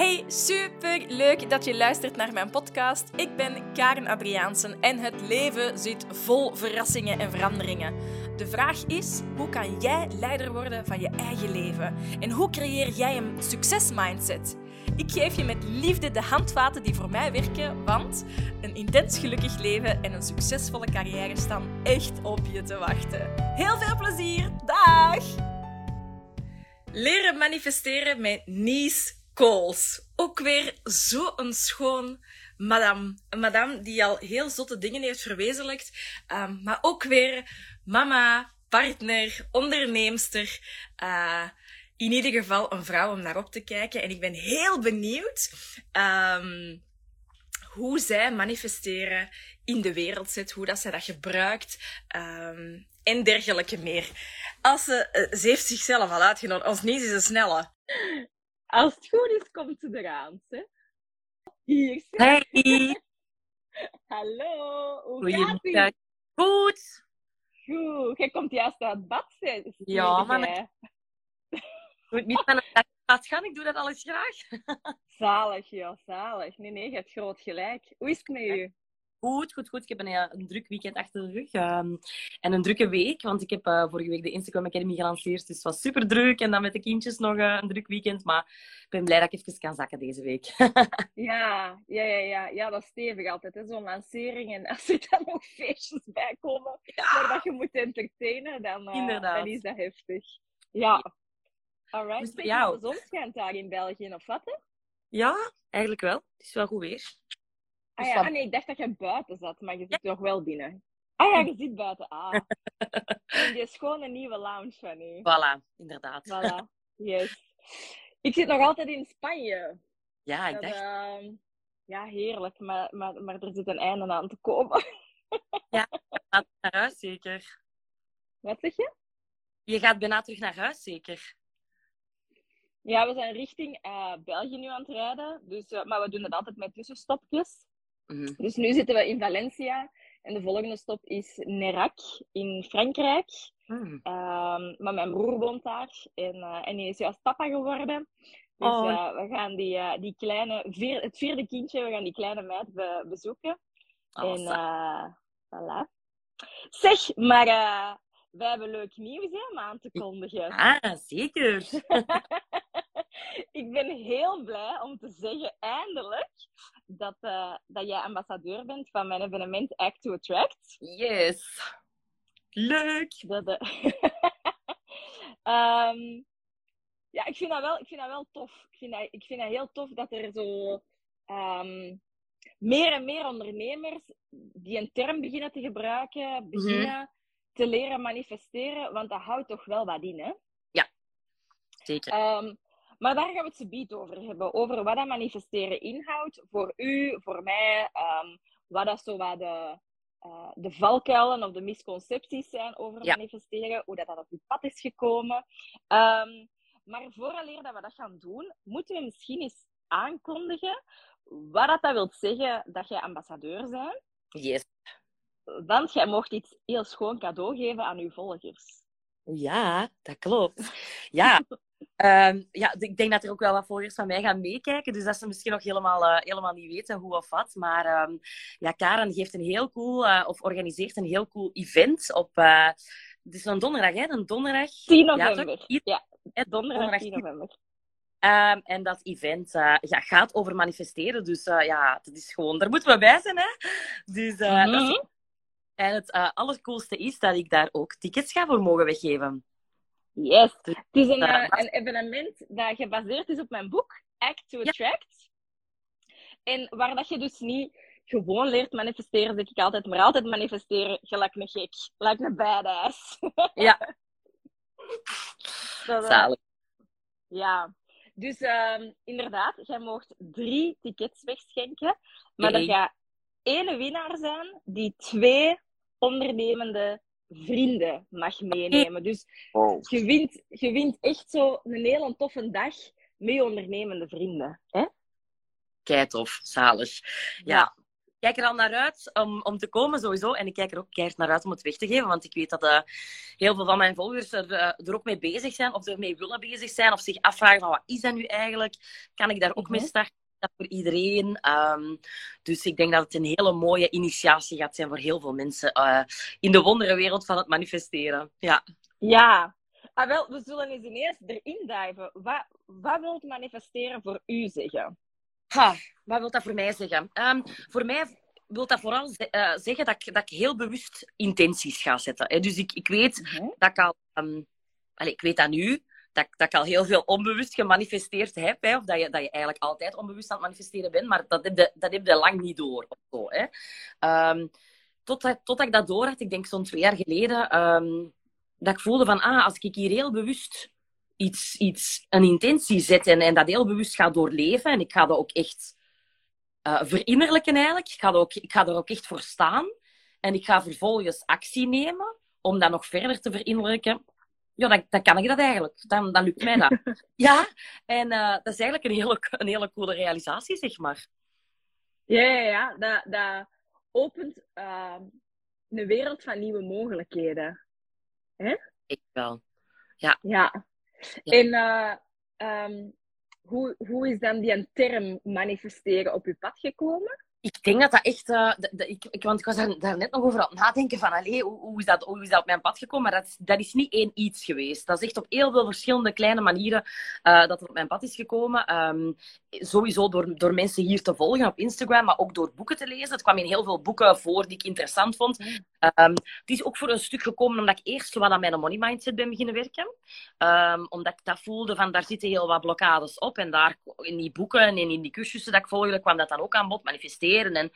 Hey, super leuk dat je luistert naar mijn podcast. Ik ben Karen Adriaansen en het leven zit vol verrassingen en veranderingen. De vraag is: hoe kan jij leider worden van je eigen leven? En hoe creëer jij een succesmindset? Ik geef je met liefde de handvaten die voor mij werken, want een intens gelukkig leven en een succesvolle carrière staan echt op je te wachten. Heel veel plezier! Dag! Leren manifesteren met Nies Kools. Ook weer zo'n schoon madame. Een madame die al heel zotte dingen heeft verwezenlijkt. Um, maar ook weer mama, partner, onderneemster. Uh, in ieder geval een vrouw om naar op te kijken. En ik ben heel benieuwd um, hoe zij manifesteren in de wereld zit, hoe dat zij dat gebruikt um, en dergelijke meer. Als ze, ze heeft zichzelf al uitgenodigd. Als niet, is ze snelle. Als het goed is, komt ze eraan. Hè? Hier. Hey. Hallo. Hoe gaat? Goed. Goed. Jij komt juist uit bad. hè? Ja, maar. Goed, niet van dag laat gaan. Ik doe dat alles graag. Zalig, ja, zalig. Nee, nee, je hebt groot gelijk. Hoe is het met u? Goed, goed, goed. Ik heb een, een druk weekend achter de rug. ehm, en een drukke week, want ik heb eh, vorige week de Instagram Academy gelanceerd. Dus het was super druk. En dan met de kindjes nog eh, een druk weekend. Maar ik ben blij dat ik even kan zakken deze week. Ja, ja, ja, ja. Ja, dat is stevig altijd, zo'n lancering. En als er dan nog feestjes bij komen, waar dat je moet entertainen, dan, eh, dan is dat heftig. Ja. Alright. Met Zeg, jou? De zon schijnt daar in België, of wat, hè? ja, eigenlijk wel. Het is wel goed weer. Ah, ja. ah nee, ik dacht dat je buiten zat, maar je zit toch wel binnen. Ah ja, je zit buiten. Ah. In die schone nieuwe lounge van u. Voilà, inderdaad. Voilà. Yes. Ik zit nog altijd in Spanje. Ja, ik Dat, dacht, ehm, ja, heerlijk, maar, maar, maar er zit een einde aan te komen. gaat naar huis zeker. Wat zeg je? Je gaat bijna terug naar huis zeker. Ja, we zijn richting eh, België nu aan het rijden. Dus, eh, maar we doen het altijd met tussenstopjes. Mhm. Dus nu zitten we in Valencia. En de volgende stop is Nerac in Frankrijk. Mm. Ehm, maar mijn broer woont daar en, en die is juist papa geworden. Dus Oh. eh, we gaan die, eh, die kleine, vier, het vierde kindje, we gaan die kleine meid be- bezoeken. Oh, en voilà. Zeg, maar wij hebben leuk nieuws hè, om aan te kondigen. ah, zeker. Ik ben heel blij om te zeggen, eindelijk, dat, eh, dat jij ambassadeur bent van mijn evenement Act to Attract. Yes. Leuk. Dat, eh, Ehm, ja, ik vind, dat wel, ik vind dat wel tof. Ik vind dat, ik vind dat heel tof dat er zo ehm, meer en meer ondernemers die een term beginnen te gebruiken, beginnen te leren manifesteren, want dat houdt toch wel wat in, hè? Zeker. Ehm, maar daar gaan we het zo biet over hebben. Over wat dat manifesteren inhoudt voor u, voor mij. ehm, wat dat zo wat de, eh, de valkuilen of de misconcepties zijn over Ja. manifesteren. Hoe dat, dat op uw pad is gekomen. Ehm, maar vooraleer dat we dat gaan doen, moeten we misschien eens aankondigen wat dat, dat wil zeggen dat jij ambassadeur bent. Yes. Want jij mocht iets heel schoon cadeau geven aan uw volgers. Ja, dat klopt. Ja. Ehm, ja, ik denk dat er ook wel wat volgers van mij gaan meekijken. Dus dat ze misschien nog helemaal, eh, helemaal niet weten hoe of wat. Maar ehm, ja, Karen geeft een heel cool, eh, of organiseert een heel cool event op... eh het is een donderdag, hè? Een donderdag. 10 Ja, november. Ja, hè, donderdag 10 10. november. Ehm, en dat event ja, gaat over manifesteren. Dus ja, dat is gewoon... Daar moeten we bij zijn, hè? Dus dat is Mhm. En het eh, allercoolste is dat ik daar ook tickets ga voor mogen weggeven. Yes. Het is een, Eh, een evenement dat gebaseerd is op mijn boek, Act to Ja. Attract. En waar dat je dus niet gewoon leert manifesteren, zeg ik altijd, maar altijd manifesteren gelijk een gek. Gelijk een badass. Ja. Dat, eh, Zalig. ja. Dus ehm, inderdaad, jij mocht drie tickets wegschenken. Maar er Yay. gaat één winnaar zijn die twee ondernemende vrienden mag meenemen. Dus Oh. je wint, je wint echt zo een hele toffe dag met ondernemende vrienden. Hè? Tof, zalig. Ja. kijk er al naar uit om, om te komen, sowieso. En ik kijk er ook keihard naar uit om het weg te geven. Want ik weet dat uh, heel veel van mijn volgers er, uh, er ook mee bezig zijn. Of ermee willen bezig zijn. Of zich afvragen van, wat is dat nu eigenlijk? Kan ik daar ook mee starten? Dat voor iedereen. Um, dus ik denk dat het een hele mooie initiatie gaat zijn voor heel veel mensen uh, in de wonderenwereld van het manifesteren. Ja. Ja. Ah, wel, we zullen eens ineens erin duiven. Wat, wat wil het manifesteren voor u zeggen? Ha, wat wil dat voor mij zeggen? Um, voor mij wil dat vooral ze uh, zeggen dat ik, dat ik heel bewust intenties ga zetten. Hè. Dus ik, ik weet mm -hmm. dat ik al... Um, allez, ik weet dat nu, dat, dat ik al heel veel onbewust gemanifesteerd heb. Hè, of dat je, dat je eigenlijk altijd onbewust aan het manifesteren bent. Maar dat heb je, dat heb je lang niet door. Of zo, hè. Um, totdat, ik dat door had, ik denk zo'n twee jaar geleden... Um, dat ik voelde van, ah, als ik hier heel bewust iets, iets, een intentie zet en, en dat heel bewust ga doorleven, en ik ga dat ook echt uh, verinnerlijken eigenlijk, ik ga, ook, ik ga er ook echt voor staan, en ik ga vervolgens actie nemen om dat nog verder te verinnerlijken, ja, dan, dan kan ik dat eigenlijk. Dan, dan lukt mij dat. ja, en uh, dat is eigenlijk een hele, een hele coole realisatie, zeg maar. Ja, ja, ja. Dat, dat opent uh, een wereld van nieuwe mogelijkheden. Hè? Ik wel. Ja. Ja. ja. En uh, um, hoe, hoe is dan die term manifesteren op je pad gekomen? Ik denk dat dat echt... Uh, de, de, ik, ik, want ik was daar, daar, net nog over aan het nadenken van... Allee, hoe, hoe, is dat, hoe is dat op mijn pad gekomen? Maar dat, dat is niet één iets geweest. Dat is echt op heel veel verschillende kleine manieren uh, dat het op mijn pad is gekomen. Um, sowieso door, door mensen hier te volgen op Instagram, maar ook door boeken te lezen. Het kwam in heel veel boeken voor die ik interessant vond. Um, het is ook voor een stuk gekomen omdat ik eerst wat aan mijn money mindset ben beginnen werken. Um, omdat ik dat voelde van, daar zitten heel wat blokkades op. En daar, in die boeken en in die cursussen dat ik volgde, kwam dat dan ook aan bod. Manifesteren en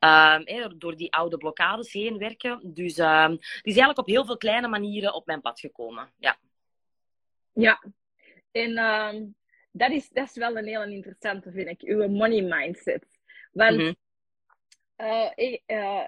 um, door die oude blokkades heen werken. Dus um, die is eigenlijk op heel veel kleine manieren op mijn pad gekomen. Ja. Ja. En um, dat, is, dat is wel een heel interessante, vind ik. Uw money mindset. Want... Mm -hmm. uh,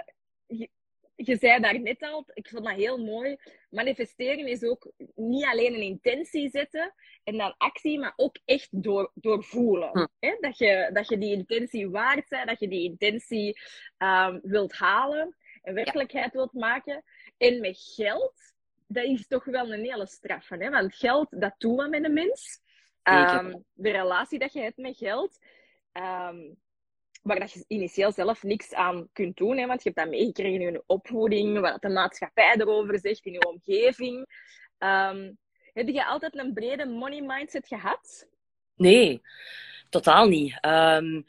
je, zei daar net al, ik vond dat heel mooi. Manifesteren is ook niet alleen een intentie zetten en dan actie, maar ook echt door, doorvoelen. Hm. Hè? Dat, je, dat je die intentie waard bent, dat je die intentie um, wilt halen en werkelijkheid ja. wilt maken. En met geld, dat is toch wel een hele straf. Hè? Want geld, dat doet wat met een mens. Um, de relatie dat je hebt met geld. Um, waar dat je initieel zelf niks aan kunt doen. Hè, want je hebt dat meegekregen in je opvoeding, wat de maatschappij erover zegt, in je omgeving. Um, heb je altijd een brede money mindset gehad? Nee, totaal niet. Um,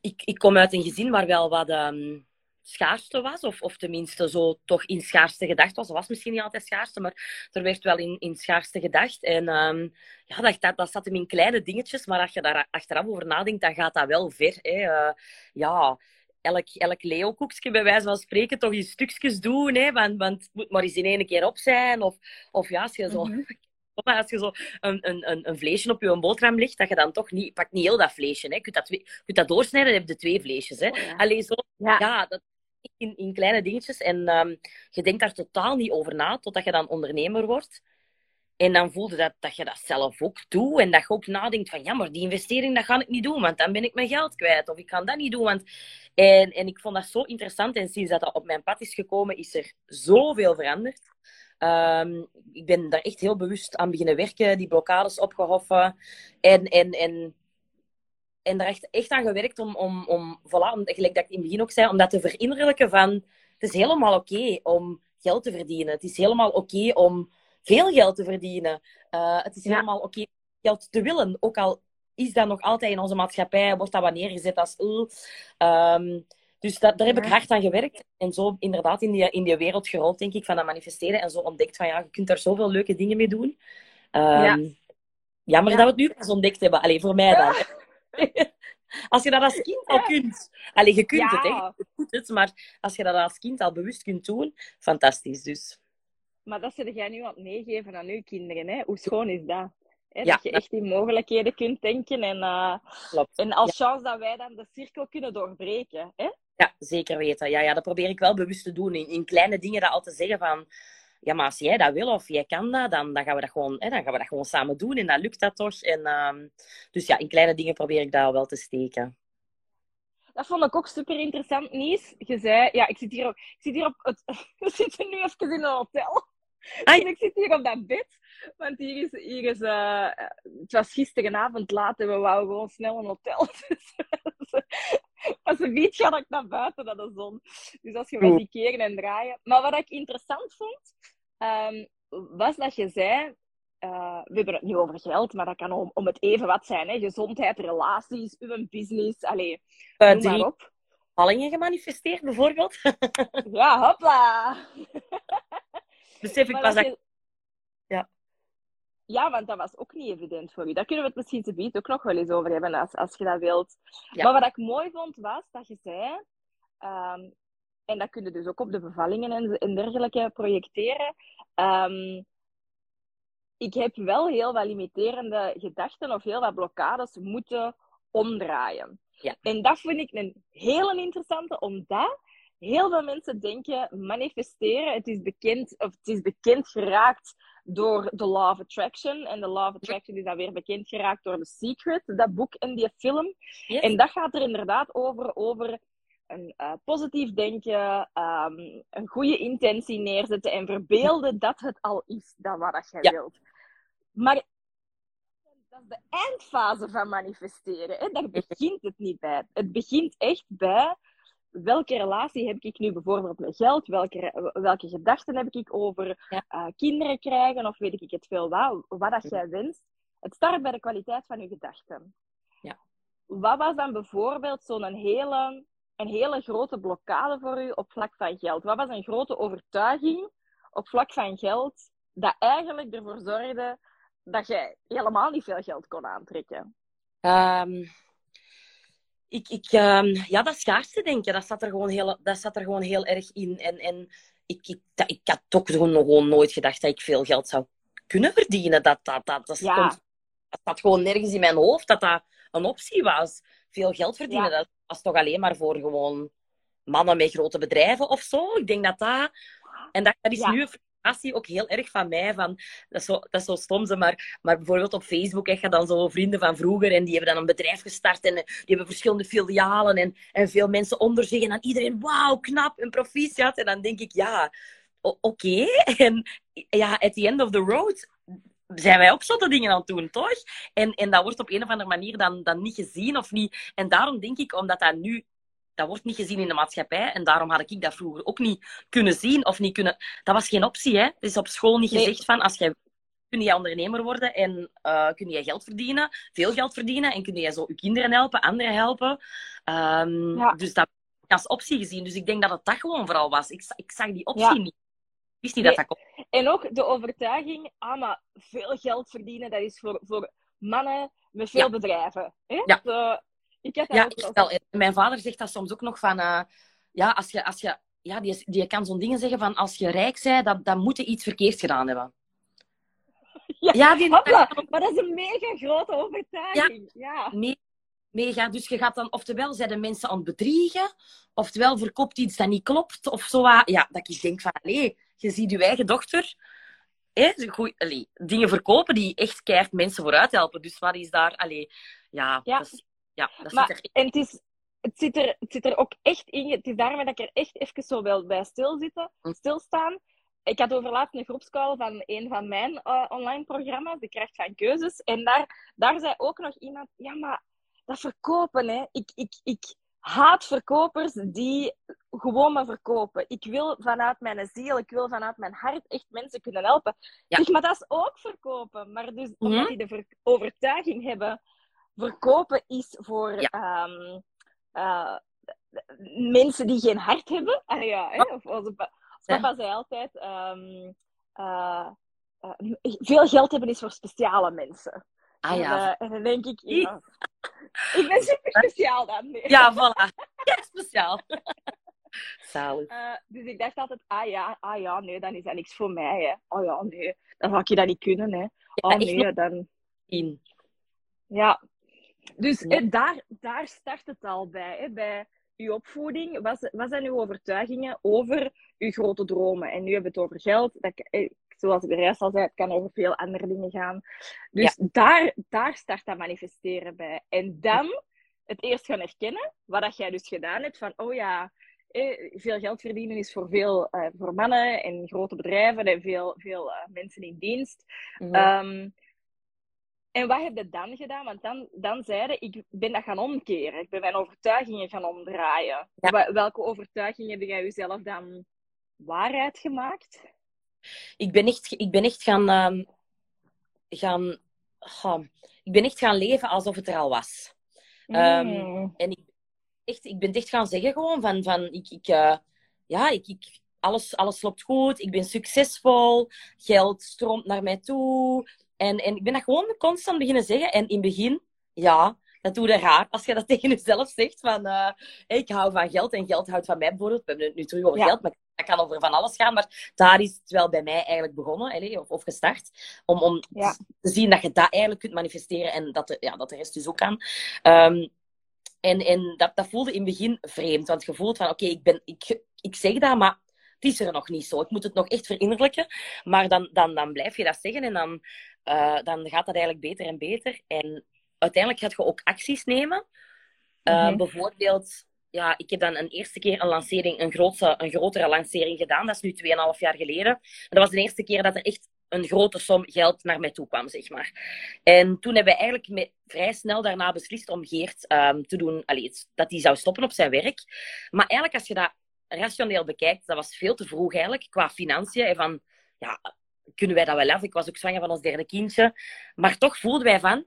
ik, ik kom uit een gezin waar wel wat um, schaarste was, of, of tenminste zo toch in schaarste gedacht was. Dat was misschien niet altijd schaarste, maar er werd wel in, in schaarste gedacht. En um, ja, dat, dat, dat zat hem in kleine dingetjes, maar als je daar achteraf over nadenkt, dan gaat dat wel ver. Hè. Uh, ja, elk, elk Leo-koekje bij wijze van spreken toch in stukjes doen, hè, want, want het moet maar eens in één keer op zijn. Of, of ja, als je zo... Mm -hmm. Als je zo een, een, een vleesje op je boterham ligt, dat je dan toch niet... Pak niet heel dat vleesje, hè. Je kunt dat, twee, kunt dat doorsnijden en heb je twee vleesjes, hè. Oh, ja. Zo... Ja, ja dat, in, in kleine dingetjes. En um, je denkt daar totaal niet over na, totdat je dan ondernemer wordt. En dan voelde dat, dat je dat zelf ook doet. En dat je ook nadenkt van, ja, maar die investering, dat ga ik niet doen, want dan ben ik mijn geld kwijt. Of ik kan dat niet doen, want... En, en ik vond dat zo interessant. En sinds dat dat op mijn pad is gekomen, is er zoveel veranderd. Um, ik ben daar echt heel bewust aan beginnen werken, die blokkades opgehoffen. En, en, en en daar echt, echt aan gewerkt om, om, om voilà, gelijk dat ik in het begin ook zei, om dat te verinnerlijken van, het is helemaal oké okay om geld te verdienen. Het is helemaal oké okay om veel geld te verdienen. Uh, het is ja. helemaal oké okay geld te willen. Ook al is dat nog altijd in onze maatschappij, wordt dat wat neergezet als... Uh, um, dus dat, daar heb ik hard aan gewerkt. En zo inderdaad in die, in die wereld gerold, denk ik, van dat manifesteren. En zo ontdekt van, ja, je kunt daar zoveel leuke dingen mee doen. Um, ja. Jammer ja. dat we het nu pas ontdekt hebben. Alleen voor mij dan. als je dat als kind al kunt. Allee, je kunt ja. het, hè. Je kunt het, maar als je dat als kind al bewust kunt doen, fantastisch dus. Maar dat zit jij nu aan het meegeven aan uw kinderen, hè? Hoe schoon is dat? Hè? Ja, dat je echt in mogelijkheden kunt denken. En, uh, en als ja. chance dat wij dan de cirkel kunnen doorbreken. Hè? Ja, zeker weten. Ja, ja, dat probeer ik wel bewust te doen. In, in kleine dingen dat al te zeggen van ja, maar als jij dat wil of jij kan dat, dan, dan, gaan, we dat gewoon, hè, dan gaan we dat gewoon samen doen en dan lukt dat toch. En, um, dus ja, in kleine dingen probeer ik daar wel te steken. dat vond ik ook super interessant, Nies. Je zei, ja, ik zit hier, ook, ik zit hier op het, we zitten nu even in een hotel. Ai. En ik zit hier op dat bed. Want hier is, hier is eh, het was gisterenavond laat en we wouden gewoon snel een hotel. Dus als een beetje ga ik naar buiten naar de zon. Dus als je wat die keren en draaien. Maar wat ik interessant vond, ehm, was dat je zei, eh, we hebben het nu over geld, maar dat kan om, om het even wat zijn. Hè? Gezondheid, relaties, uw business, allee, Eh, noem maar op. gemanifesteerd, bijvoorbeeld. Ja, hopla! Besef ik Maar pas dat je- Ja. Ja, want dat was ook niet evident voor u. Daar kunnen we het misschien te bieden ook nog wel eens over hebben, als, als je dat wilt. Ja. Maar wat ik mooi vond, was dat je zei... ehm, en dat kun je dus ook op de bevallingen en, en dergelijke projecteren. ehm, ik heb wel heel wat limiterende gedachten of heel wat blokkades moeten omdraaien. Ja. En dat vind ik een hele interessante, omdat heel veel mensen denken manifesteren, het is bekend, of het is bekend geraakt door de Law of Attraction. En de Law of Attraction is dan weer bekend geraakt door The Secret, dat boek en die film. Yes. En dat gaat er inderdaad over, over een eh, positief denken, ehm, een goede intentie neerzetten en verbeelden dat het al is, dat wat dat jij Ja. wilt. Maar dat is de eindfase van manifesteren. Hè? Daar begint het niet bij. Het begint echt bij welke relatie heb ik nu bijvoorbeeld met geld? Welke, welke gedachten heb ik over Ja. eh, kinderen krijgen? Of weet ik het veel wat, wat dat jij wenst? Het start bij de kwaliteit van je gedachten. Ja. Wat was dan bijvoorbeeld zo'n hele, een hele grote blokkade voor u op vlak van geld? Wat was een grote overtuiging op vlak van geld dat eigenlijk ervoor zorgde dat jij helemaal niet veel geld kon aantrekken? Ehm, ik, ik, ehm, ja, dat schaarste denken, dat zat er gewoon heel, dat zat er gewoon heel erg in. En, en ik, ik, dat- ik had toch gewoon, gewoon nooit gedacht dat ik veel geld zou kunnen verdienen. Dat, dat, dat, dat, Ja. stond, dat zat gewoon nergens in mijn hoofd dat dat een optie was. Veel geld verdienen, Ja. dat was toch alleen maar voor gewoon mannen met grote bedrijven of zo. Ik denk dat dat... En dat, dat is Ja. nu een frustratie ook heel erg van mij. Van, dat, is zo, dat is zo stom, ze, maar, maar bijvoorbeeld op Facebook heb je dan zo vrienden van vroeger en die hebben dan een bedrijf gestart en eh, die hebben verschillende filialen en, en veel mensen onder zich. En dan iedereen, wauw, knap, een proficiat. En dan denk ik, ja, oké. En ja, at the end of the road zijn wij ook zotte dingen aan het doen, toch? En, en dat wordt op een of andere manier dan, dan niet gezien of niet. En daarom denk ik, omdat dat nu... Dat wordt niet gezien in de maatschappij. En daarom had ik dat vroeger ook niet kunnen zien of niet kunnen... Dat was geen optie, hè. Het is op school niet Nee. gezegd van... Als jij kun je ondernemer worden en eh kun je geld verdienen, veel geld verdienen, en kun je zo je kinderen helpen, anderen helpen. Ehm, Ja. Dus dat als optie gezien. Dus ik denk dat het dat gewoon vooral was. Ik, ik zag die optie Ja. niet. Wist niet Nee. dat. En ook de overtuiging, ah, maar veel geld verdienen, dat is voor, voor mannen met veel Ja. bedrijven. Hè? Ja. Ik heb dat Ja, ook wel. Mijn vader zegt dat soms ook nog van... eh, ja, als je... Als je ja, die, die kan zo'n dingen zeggen van... Als je rijk bent, dan, dan moet je iets verkeerd gedaan hebben. Ja. Ja, die... Hopla, maar dat is een mega grote overtuiging. Ja. Me- mega. Dus je gaat dan, oftewel zijn de mensen aan het bedriegen, oftewel verkoopt iets dat niet klopt, of zo. Ja, dat ik denk van, allee, je ziet je eigen dochter hè, allee, dingen verkopen die echt keihard mensen vooruit helpen. Dus wat is daar, allee, ja, Ja. Dat, is- ja, dat Maar- zit er En het, is, het, zit er, het zit er ook echt in. Het is daarmee dat ik er echt even zo wel bij stil zitten, Hm. stilstaan. Ik had overlaatst een groepscall van een van mijn eh, online programma's, De Kracht van Keuzes. En daar, daar zei ook nog iemand, ja, maar dat verkopen, hè. Ik, ik, ik haat verkopers die gewoon maar verkopen. Ik wil vanuit mijn ziel, ik wil vanuit mijn hart echt mensen kunnen helpen. Ja. Zeg, maar dat is ook verkopen. Maar dus omdat Mhm. die de ver- overtuiging hebben, verkopen is voor Ja. ehm, eh, mensen die geen hart hebben. Ah ja, hè? Of onze pa- papa zei altijd, ehm, eh, eh, veel geld hebben is voor speciale mensen. Ah En, ja, eh, en dan denk ik, ja, ik ben super speciaal dan. Nee. ja, voilà. Ja, speciaal. Zalig. Eh, dus ik dacht altijd, ah ja, ah ja, nee, dan is dat niks voor mij. Hè. Oh ja, nee, dan ga je dat niet kunnen. Hè. Ja, Oh nee, dan... in. Ja. Dus hè, daar, daar start het al bij. Hè. Bij uw opvoeding, wat, wat zijn uw overtuigingen over uw grote dromen? En nu hebben we het over geld. Dat, eh, zoals ik de rest al zei, het kan over veel andere dingen gaan. Dus daar, daar start dat manifesteren bij. En dan het eerst gaan herkennen. Wat dat jij dus gedaan hebt van, oh ja, eh, veel geld verdienen is voor veel uh, voor mannen en grote bedrijven en veel, veel uh, mensen in dienst. Mhm. Ehm, en wat heb je dan gedaan? Want dan, dan zeiden ik ben dat gaan omkeren. Ik ben mijn overtuigingen gaan omdraaien. Ja. Welke overtuigingen heb jij jezelf dan waarheid gemaakt? Ik ben echt, ik ben echt gaan, ehm, gaan, ik ben echt gaan leven alsof het er al was. Ehm, Mm. En ik, echt, ik ben echt gaan zeggen gewoon van, van ik, ik, eh, ja, ik, ik, alles, alles loopt goed, ik ben succesvol, geld stroomt naar mij toe. En, en ik ben dat gewoon constant beginnen zeggen. En in het begin, ja, dat doe je raar als je dat tegen jezelf zegt. Van, eh, ik hou van geld en geld houdt van mij bijvoorbeeld. We hebben het nu terug over Ja. geld, maar dat kan over van alles gaan. Maar daar is het wel bij mij eigenlijk begonnen, allee, of, of gestart. Om, om Ja. te zien dat je dat eigenlijk kunt manifesteren en dat de, ja, dat de rest dus ook kan. Ehm, en en dat, dat voelde in het begin vreemd. Want je voelt van, oké, ik ben ik, ik zeg dat, maar het is er nog niet zo. Ik moet het nog echt verinnerlijken. Maar dan, dan, dan blijf je dat zeggen en dan, eh, dan gaat dat eigenlijk beter en beter. En uiteindelijk gaat je ook acties nemen. Eh, Mhm. Bijvoorbeeld, ja, ik heb dan een eerste keer een lancering, een, grootse, een grotere lancering gedaan. Dat is nu 2,5 jaar geleden. En dat was de eerste keer dat er echt een grote som geld naar mij toe kwam, zeg maar. En toen hebben we eigenlijk met, vrij snel daarna beslist om Geert ehm, te doen, allee, dat hij zou stoppen op zijn werk. Maar eigenlijk, als je dat rationeel bekijkt, dat was veel te vroeg eigenlijk, qua financiën. En van, ja, kunnen wij dat wel af? Ik was ook zwanger van ons derde kindje. Maar toch voelden wij van,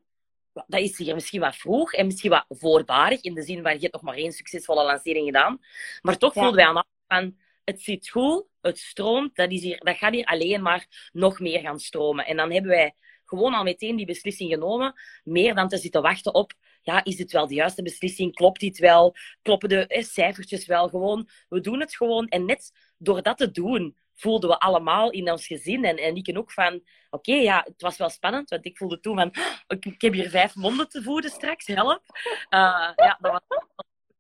dat is hier misschien wat vroeg en misschien wat voorbarig, in de zin van je hebt nog maar één succesvolle lancering gedaan. Maar toch Ja. voelden wij aan van, het zit goed, het stroomt, dat, is hier, dat gaat hier alleen maar nog meer gaan stromen. En dan hebben wij gewoon al meteen die beslissing genomen, meer dan te zitten wachten op, ja, is dit wel de juiste beslissing? Klopt dit wel? Kloppen de eh, cijfertjes wel? Gewoon, we doen het gewoon. En net door dat te doen, voelden we allemaal in ons gezin en, en ik ook van, oké, ja, het was wel spannend, want ik voelde toen van, ik, ik heb hier vijf monden te voeden straks, help. Eh, ja, dat was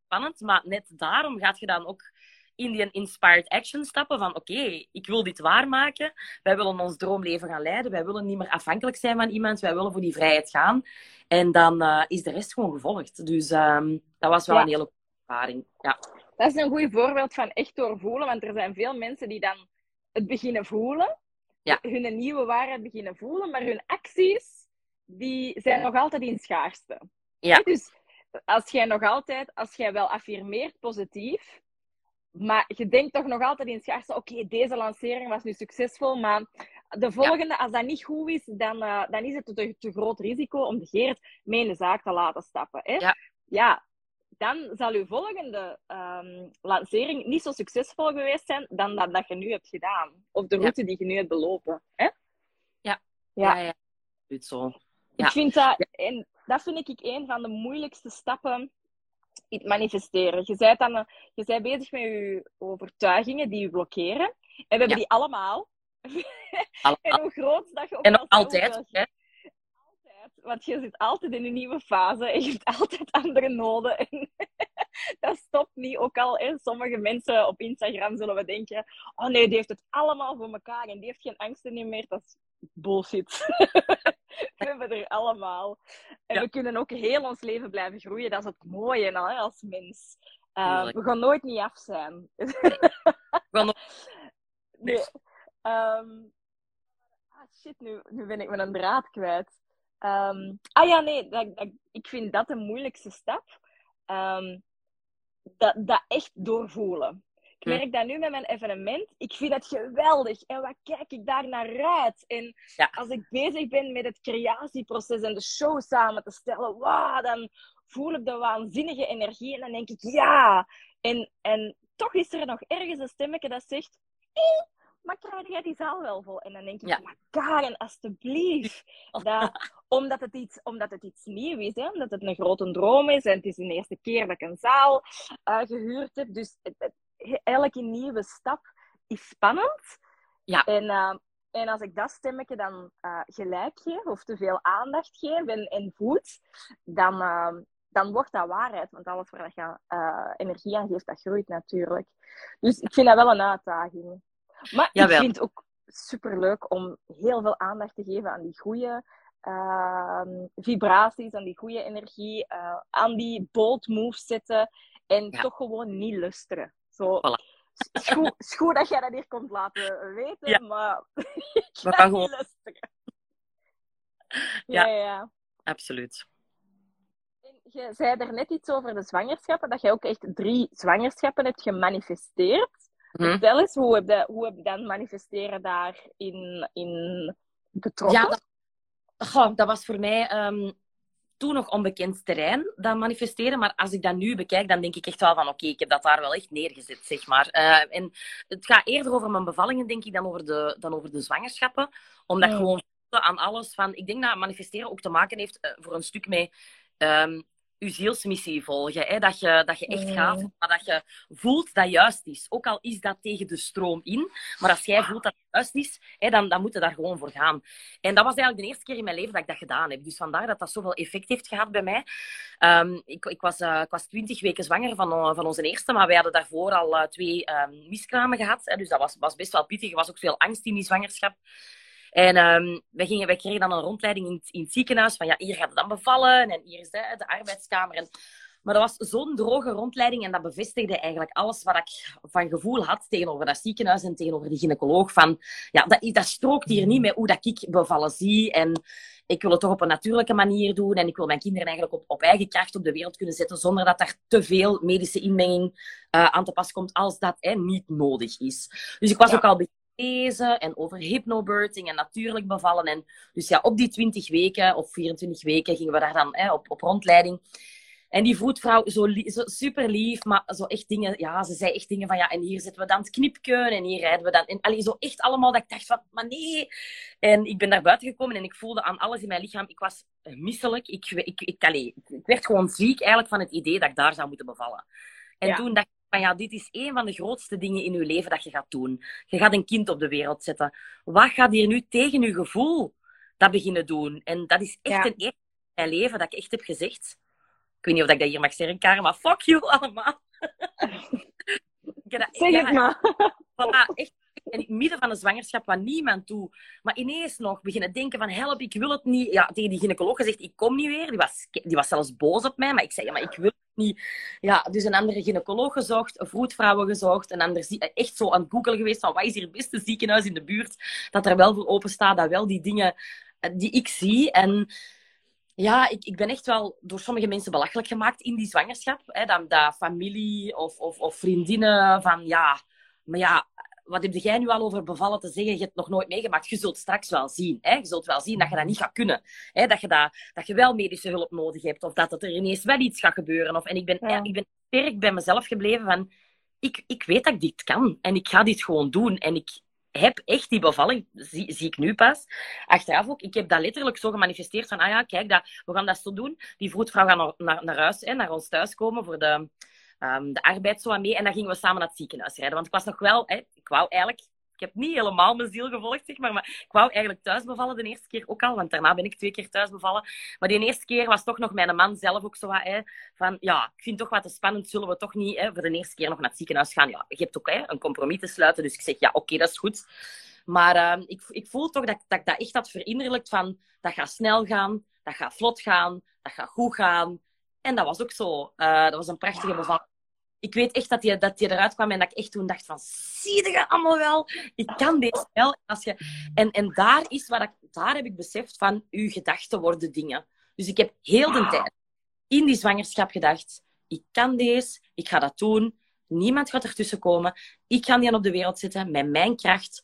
spannend, maar net daarom gaat je dan ook in die inspired action stappen van, oké, ik wil dit waarmaken, wij willen ons droomleven gaan leiden, wij willen niet meer afhankelijk zijn van iemand, wij willen voor die vrijheid gaan. En dan eh, is de rest gewoon gevolgd. Dus ehm, dat was wel Ja. een hele ervaring. Ja. Dat is een goed voorbeeld van echt doorvoelen, want er zijn veel mensen die dan het beginnen voelen, Ja. hun nieuwe waarheid beginnen voelen, maar hun acties die zijn nog altijd in schaarste. Ja. Dus als jij nog altijd, als jij wel affirmeert positief, maar je denkt toch nog altijd in schaarste, oké, deze lancering was nu succesvol, maar de volgende, als dat niet goed is, dan, eh, dan is het een te, te groot risico om de Geert mee in de zaak te laten stappen. Hè? Ja. ja, dan zal uw volgende ehm, lancering niet zo succesvol geweest zijn dan dat, dat je nu hebt gedaan. Of de Ja. route die je nu hebt belopen. Hè? Ja. Ja. ja, zo. Ja. Ik vind dat, en dat vind ik een van de moeilijkste stappen in het manifesteren. Je bent, dan, je bent bezig met je overtuigingen die je blokkeren. En we hebben die allemaal. Allemaal. En hoe groot dat je ook En nog altijd. Hè? Want je zit altijd in een nieuwe fase en je hebt altijd andere noden. En dat stopt niet. Ook al hè, sommige mensen op Instagram zullen we denken: oh nee, die heeft het allemaal voor elkaar en die heeft geen angsten meer. Dat is bullshit. we hebben er allemaal. En Ja. we kunnen ook heel ons leven blijven groeien. Dat is het mooie hè, als mens. Uh, Tuurlijk. we gaan nooit niet af zijn. Nee. Ehm, ah, shit, nu, nu ben ik mijn draad kwijt. Ehm, ah ja, nee, dat, dat- ik vind dat de moeilijkste stap. Ehm, dat, dat echt doorvoelen. Ik merk dat nu met mijn evenement. Ik vind het geweldig. En wat kijk ik daar naar uit? En Ja. als ik bezig ben met het creatieproces en de show samen te stellen, wow, dan voel ik de waanzinnige energie. En dan denk ik, ja. En, en toch is er nog ergens een stemmetje dat zegt, eh, maar krijg jij die zaal wel vol? En dan denk ik, Ja. maar Karen, alstublieft. Dat, omdat, het iets, omdat het iets nieuw is, hè? omdat het een grote droom is. En het is de eerste keer dat ik een zaal eh, gehuurd heb. Dus het, het- elke nieuwe stap is spannend. Ja. En, eh, en als ik dat stemmetje dan eh, gelijk geef, of te veel aandacht geef en, en voed, dan, dan wordt dat waarheid. Want alles waar je energie aan geeft, dat groeit natuurlijk. Dus ik vind dat wel een uitdaging. Maar Jawel. ik vind het ook superleuk om heel veel aandacht te geven aan die goede ehm, vibraties, aan die goede energie, uh, aan die bold moves zitten en toch gewoon niet lusteren. Zo, Voilà. is goed, is goed dat jij dat hier komt laten weten, Ja. maar ik ga niet gewoon- lusteren. Ja. Ja, ja, ja. Absoluut. En je zei er net iets over de zwangerschappen, dat jij ook echt drie zwangerschappen hebt gemanifesteerd. Vertel eens, hoe heb je, hoe heb je dan manifesteren daarin in betrokken? Ja, dat, Goh, dat was voor mij ehm, toen nog onbekend terrein, dat manifesteren. Maar als ik dat nu bekijk, dan denk ik echt wel van oké, ik heb dat daar wel echt neergezet, zeg maar. Eh, en het gaat eerder over mijn bevallingen, denk ik, dan over de, dan over de zwangerschappen. Omdat Mm. gewoon aan alles van... Ik denk dat manifesteren ook te maken heeft eh, voor een stuk met... ehm uw zielsmissie volgen. Hè? Dat, je, dat je echt gaat, maar dat je voelt dat juist is. Ook al is dat tegen de stroom in. Maar als jij voelt dat het juist is, hè, dan, dan moet je daar gewoon voor gaan. En dat was eigenlijk de eerste keer in mijn leven dat ik dat gedaan heb. Dus vandaar dat dat zoveel effect heeft gehad bij mij. Ehm, ik, ik, was, ik was twintig weken zwanger van, eh, van onze eerste, maar wij hadden daarvoor al eh, twee ehm, miskramen gehad. Hè, dus dat was, was best wel pittig. Er was ook veel angst in die zwangerschap. En ehm wij, gingen, wij kregen dan een rondleiding in, het- in het ziekenhuis van ja, hier gaat het dan bevallen en hier is de, de arbeidskamer. En, maar dat was zo'n droge rondleiding en dat bevestigde eigenlijk alles wat ik van gevoel had tegenover dat ziekenhuis en tegenover die gynaecoloog. Van, ja, dat, dat strookt hier niet met hoe dat ik bevallen zie. En ik wil het toch op een natuurlijke manier doen. En ik wil mijn kinderen eigenlijk op, op eigen kracht op de wereld kunnen zetten, zonder dat er te veel medische inmenging eh, aan te pas komt als dat hè, niet nodig is. Dus ik was Ja. ook al lezen en over hypnobirthing en natuurlijk bevallen. En dus ja, op die 20 weken of 24 weken gingen we daar dan hè, op, op rondleiding. En die vroedvrouw, zo, super lief, maar zo echt dingen, ja, ze zei echt dingen van ja, en hier zitten we dan het knipkeun en hier rijden we dan. En allee, zo echt allemaal dat ik dacht van, maar nee. En ik ben daar buiten gekomen en ik voelde aan alles in mijn lichaam, ik was eh, misselijk. Ik, ik, ik, allee, ik werd gewoon ziek eigenlijk van het idee dat ik daar zou moeten bevallen. En Ja. toen dacht van ja, dit is een van de grootste dingen in je leven dat je gaat doen. Je gaat een kind op de wereld zetten. Wat gaat hier nu tegen je gevoel dat beginnen doen? En dat is echt Ja. een eerste in mijn leven dat ik echt heb gezegd. Ik weet niet of ik dat hier mag zeggen, Karen, maar fuck you allemaal. Ik heb dat- Zeg ja, het maar. Voilà, echt in het midden van een zwangerschap waar niemand toe. Maar ineens nog beginnen denken van help, ik wil het niet. Ja, tegen die gynaecoloog gezegd, ik kom niet weer. Die was, die was zelfs boos op mij, maar ik zei, ja, maar ik wil het niet. Ja, dus een andere gynaecoloog gezocht, vroedvrouwen gezocht, een ander echt zo aan het geweest van wat is hier het beste ziekenhuis in de buurt dat er wel voor open staat, dat wel die dingen eh, die ik zie. En ja, ik, ik ben echt wel door sommige mensen belachelijk gemaakt in die zwangerschap. Hè, dat, dat familie of, of, of vriendinnen van ja, maar ja, wat heb jij nu al over bevallen te zeggen? Je hebt het nog nooit meegemaakt. Je zult straks wel zien. Hè? Je zult wel zien dat je dat niet gaat kunnen. Hè? Dat, je dat, dat je wel medische hulp nodig hebt. Of dat er ineens wel iets gaat gebeuren. Of, en ik ben, Ja. ik ben sterk bij mezelf gebleven van... Ik, ik weet dat ik dit kan. En ik ga dit gewoon doen. En ik heb echt die bevalling, zie, zie ik nu pas. Achteraf ook. Ik heb dat letterlijk zo gemanifesteerd van... Ah ja, kijk, dat, we gaan dat zo doen. Die vroedvrouw gaat naar, naar, naar huis, hè, naar ons thuis komen voor de ehm, de arbeid zo aan mee. En dan gingen we samen naar het ziekenhuis rijden. Want ik was nog wel, hè, ik wou eigenlijk, ik heb niet helemaal mijn ziel gevolgd, zeg maar, maar ik wou eigenlijk thuis bevallen de eerste keer ook al, want daarna ben ik twee keer thuis bevallen. Maar die eerste keer was toch nog mijn man zelf ook zo wat, hè, van ja, ik vind toch wat te spannend, zullen we toch niet hè, voor de eerste keer nog naar het ziekenhuis gaan? Ja, je hebt ook hè, een compromis te sluiten, dus ik zeg ja, oké, dat is goed. Maar ehm, ik, ik voel toch dat, dat ik dat echt had verinnerlijkt van, dat gaat snel gaan, dat gaat vlot gaan, dat gaat goed gaan. En dat was ook zo. Eh, dat was een prachtige bevalling. Ik weet echt dat je, dat je eruit kwam en dat ik echt toen dacht van, zie je allemaal wel? Ik kan deze wel. Als je... en, en daar is wat ik, daar heb ik beseft van, uw gedachten worden dingen. Dus ik heb heel de tijd in die zwangerschap gedacht, ik kan deze, ik ga dat doen. Niemand gaat ertussen komen. Ik ga die op de wereld zetten met mijn kracht.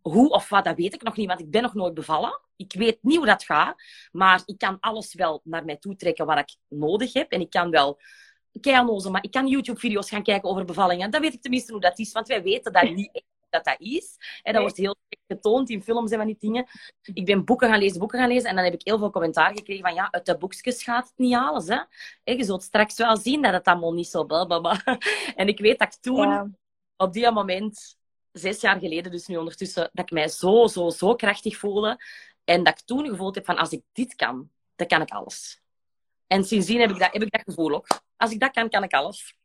Hoe of wat, dat weet ik nog niet, want ik ben nog nooit bevallen. Ik weet niet hoe dat gaat, maar ik kan alles wel naar mij toe trekken wat ik nodig heb. En ik kan wel keihard maar ik kan YouTube-video's gaan kijken over bevallingen. Dan weet ik tenminste hoe dat is, want wij weten dat niet echt dat dat is. En dat wordt heel getoond in films en van die dingen. Ik ben boeken gaan lezen, boeken gaan lezen. En dan heb ik heel veel commentaar gekregen van, ja, uit de boekjes gaat het niet alles, hè. Je zult straks wel zien dat het allemaal niet zo blablabla. En ik weet dat ik toen, Ja. op die moment, zes jaar geleden, dus nu ondertussen, dat ik mij zo, zo, zo krachtig voelde. En dat ik toen gevoeld heb van, als ik dit kan, dan kan ik alles. En sindsdien heb ik dat, heb ik dat gevoel ook. Als ik dat kan, kan ik alles.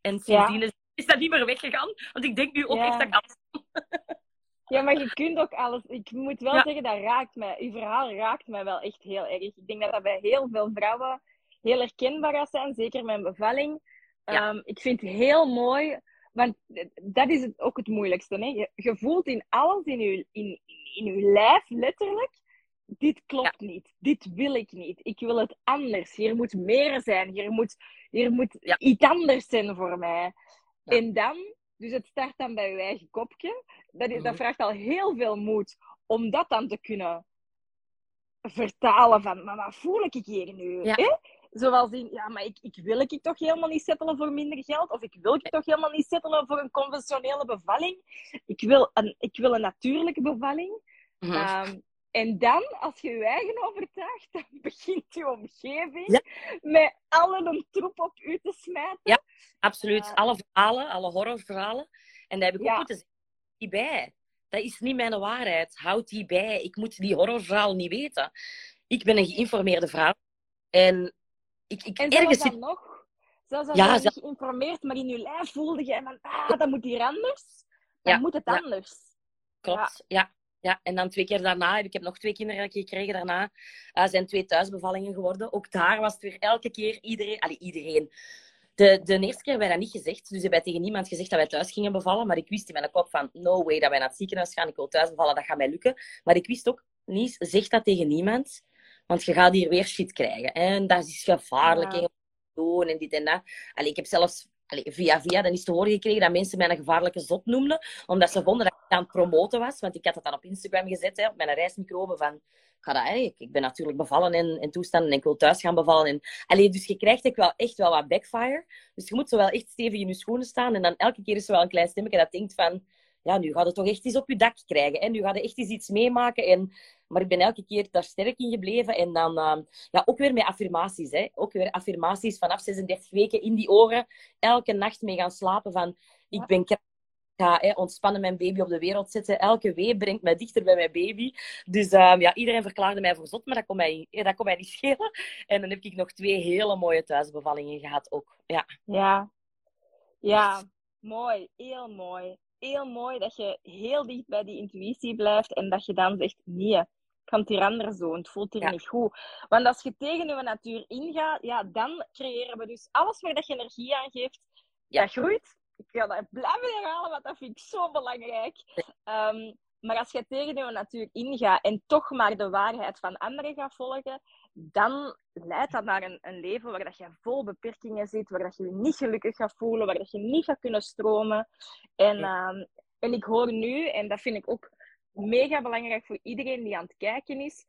En sindsdien is, is dat niet meer weggegaan. Want ik denk nu ook Ja. echt dat ik alles Ja, maar je kunt ook alles. Ik moet wel zeggen, dat raakt mij. Uw verhaal raakt mij wel echt heel erg. Ik denk dat dat bij heel veel vrouwen heel herkenbaar gaat zijn, zeker mijn bevalling. Ehm, ik vind het heel mooi, want dat is ook het moeilijkste. Hè? Je, je voelt in alles in je, in, in uw lijf, letterlijk, dit klopt niet. Dit wil ik niet. Ik wil het anders. Hier moet meer zijn. Hier moet, hier moet iets anders zijn voor mij. En dan, dus het start dan bij je eigen kopje. Dat, is, dat mhm. vraagt al heel veel moed om dat dan te kunnen vertalen van, maar wat voel ik hier nu? Hè? Zoals in, ja, maar ik, ik wil ik toch helemaal niet settelen voor minder geld? Of ik wil ik toch helemaal niet settelen voor een conventionele bevalling? Ik wil een, ik wil een natuurlijke bevalling. Mm en dan, als je je eigen overtuigt, dan begint je omgeving met alle een troep op u te smijten. Ja, absoluut. alle verhalen, alle horrorverhalen. En daar heb ik ook moeten zeggen, die bij. Dat is niet mijn waarheid. Houd die bij. Ik moet die horrorverhalen niet weten. Ik ben een geïnformeerde vrouw. En ik, ik en ergens dan nog? Zelfs als ja, je geïnformeerd, maar in je lijf voelde je van, ah, dat moet hier anders. Dan moet het anders. Klopt, ja. Ja, en dan twee keer daarna, ik heb nog twee kinderen gekregen daarna, uh, zijn twee thuisbevallingen geworden. Ook daar was het weer elke keer iedereen, allee, iedereen. De, de eerste keer hebben wij dat niet gezegd, dus hebben wij tegen niemand gezegd dat wij thuis gingen bevallen, maar ik wist in mijn kop van, no way dat wij naar het ziekenhuis gaan, ik wil thuis bevallen, dat gaat mij lukken. Maar ik wist ook, niet, zeg dat tegen niemand, want je gaat hier weer shit krijgen. En dat is gevaarlijk, ja. en, en dit en dat. Allee, ik heb zelfs via via dan is te horen gekregen dat mensen mij een gevaarlijke zot noemden, omdat ze vonden aan het promoten was. Want ik had het dan op Instagram gezet, hè, op mijn reismicrobe, van... Ga dat, ik, ik ben natuurlijk bevallen in, in toestanden en ik wil thuis gaan bevallen. En, allee, dus je krijgt ook wel echt wel wat backfire. Dus je moet zo wel echt stevig in je schoenen staan. En dan elke keer is er wel een klein stemmetje dat denkt van ja, nu gaat het toch echt iets op je dak krijgen. En nu gaat het echt eens iets meemaken. En, maar ik ben elke keer daar sterk in gebleven. En dan uh, ja, ook weer met affirmaties. Hè. Ook weer affirmaties vanaf 36 weken in die oren. Elke nacht mee gaan slapen van ik ben krachtig. Ga hè, ontspannen mijn baby op de wereld zetten. Elke wee brengt mij dichter bij mijn baby. Dus uh, ja, iedereen verklaarde mij voor zot, maar dat kon mij, dat kon mij niet schelen. En dan heb ik nog twee hele mooie thuisbevallingen gehad ook. Ja, ja. ja mooi. Heel mooi heel mooi dat je heel dicht bij die intuïtie blijft en dat je dan zegt, nee, ik kan het hier anders doen, het voelt hier niet goed. Want als je tegen je natuur ingaat, ja, dan creëren we dus alles waar dat je energie aan geeft, ja. dat groeit. Ik ga dat blijven herhalen, want dat vind ik zo belangrijk. Ehm, maar als je tegen je natuur ingaat en toch maar de waarheid van anderen gaat volgen, dan leidt dat naar een, een leven waar dat je vol beperkingen zit, waar dat je je niet gelukkig gaat voelen, waar dat je niet gaat kunnen stromen. En, ehm, en ik hoor nu, en dat vind ik ook mega belangrijk voor iedereen die aan het kijken is,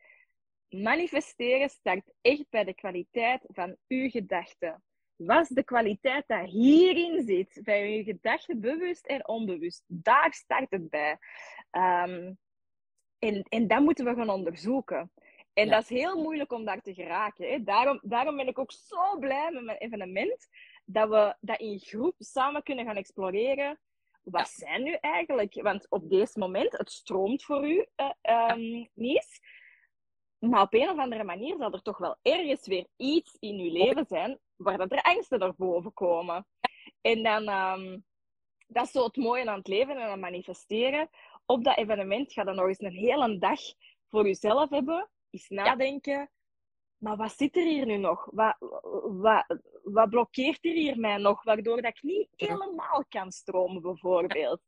manifesteren start echt bij de kwaliteit van uw gedachten. Wat is de kwaliteit dat hierin zit, bij uw gedachten, bewust en onbewust? Daar start het bij. Ehm, en, en dat moeten we gaan onderzoeken. En dat is heel moeilijk om daar te geraken. Hè. Daarom, daarom ben ik ook zo blij met mijn evenement. Dat we dat in groep samen kunnen gaan exploreren. Wat zijn nu eigenlijk? Want op deze moment, het stroomt voor u, uh, um, Nies. Maar op een of andere manier zal er toch wel ergens weer iets in uw leven zijn waar dat er angsten naar boven komen. En dan, um, dat is zo het mooie aan het leven en aan het manifesteren. Op dat evenement ga je nog eens een hele dag voor jezelf hebben eens nadenken. Maar wat zit er hier nu nog? Wat, wat, wat blokkeert er hier mij nog? Waardoor dat ik niet helemaal kan stromen, bijvoorbeeld.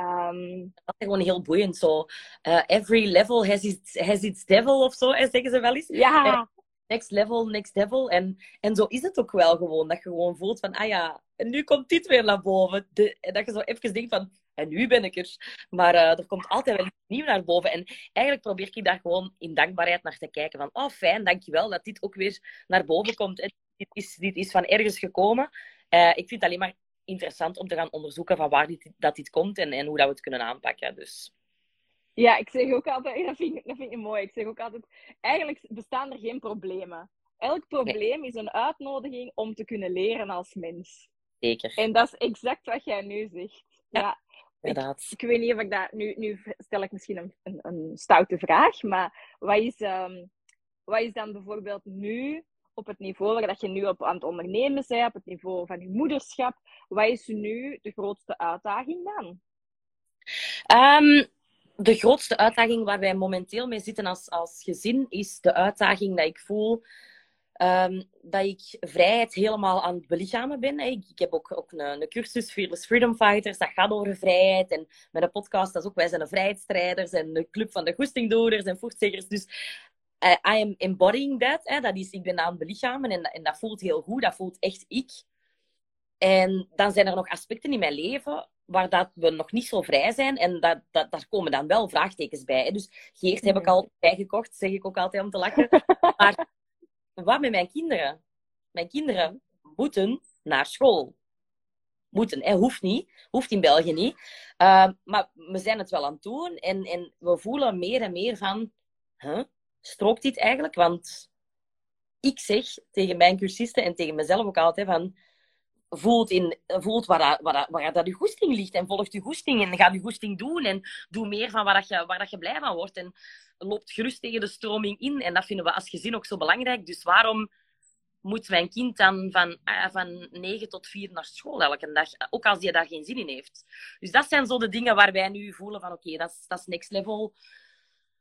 Um, dat is gewoon heel boeiend. Zo. Uh, every level has its, has its devil of zo, zeggen ze wel eens. Ja. Eh, next level, next devil. En, en zo is het ook wel gewoon. Dat je gewoon voelt van, ah ja, en nu komt dit weer naar boven. De, en dat je zo even denkt van, en nu ben ik er. Maar uh, er komt altijd wel iets nieuws naar boven. En eigenlijk probeer ik daar gewoon in dankbaarheid naar te kijken. Van, oh fijn, dankjewel dat dit ook weer naar boven komt. En dit, is, dit is van ergens gekomen. Uh, ik vind het alleen maar interessant om te gaan onderzoeken van waar dit, dat dit komt en, en hoe dat we het kunnen aanpakken. Dus... Ja, ik zeg ook altijd, dat vind, ik, dat vind ik mooi. Ik zeg ook altijd, eigenlijk bestaan er geen problemen. Elk probleem is een uitnodiging om te kunnen leren als mens. Zeker. En dat is exact wat jij nu zegt. Ja. Inderdaad. Ik, weet niet of ik dat... Nu, nu stel ik misschien een, een, een stoute vraag, maar wat is, um, wat is dan bijvoorbeeld nu op het niveau waar dat je nu op aan het ondernemen bent, op het niveau van je moederschap, wat is nu de grootste uitdaging dan? Um, de grootste uitdaging waar wij momenteel mee zitten als, als gezin is de uitdaging dat ik voel Ehm, dat ik vrijheid helemaal aan het belichamen ben. Ik, ik heb ook, ook een, een, cursus Fearless Freedom Fighters. Dat gaat over vrijheid. En met een podcast, dat is ook, wij zijn de vrijheidsstrijders en de club van de goestingdoders en voertzeggers. Dus uh, I am embodying that. Hè. Dat is, ik ben aan het belichamen en, en dat voelt heel goed. Dat voelt echt ik. En dan zijn er nog aspecten in mijn leven waar dat we nog niet zo vrij zijn. En dat, dat, daar komen dan wel vraagtekens bij. Hè. Dus Geert heb ik al bijgekocht, zeg ik ook altijd om te lachen. Maar wat met mijn kinderen? Mijn kinderen moeten naar school. Moeten, hè? hoeft niet. Hoeft in België niet. Uh, maar we zijn het wel aan het doen. En, en we voelen meer en meer van... Huh? Strookt dit eigenlijk? Want ik zeg tegen mijn cursisten en tegen mezelf ook altijd van... Voelt, in, voelt waar, waar, waar dat je goesting ligt. En volgt je goesting. En ga je goesting doen. En doe meer van waar, dat je, waar dat je blij van wordt. En loopt gerust tegen de stroming in. En dat vinden we als gezin ook zo belangrijk. Dus waarom moet mijn kind dan van, uh, van 9 tot 4 naar school elke dag? Ook als die daar geen zin in heeft. Dus dat zijn zo de dingen waar wij nu voelen van oké, dat, is, dat is next level.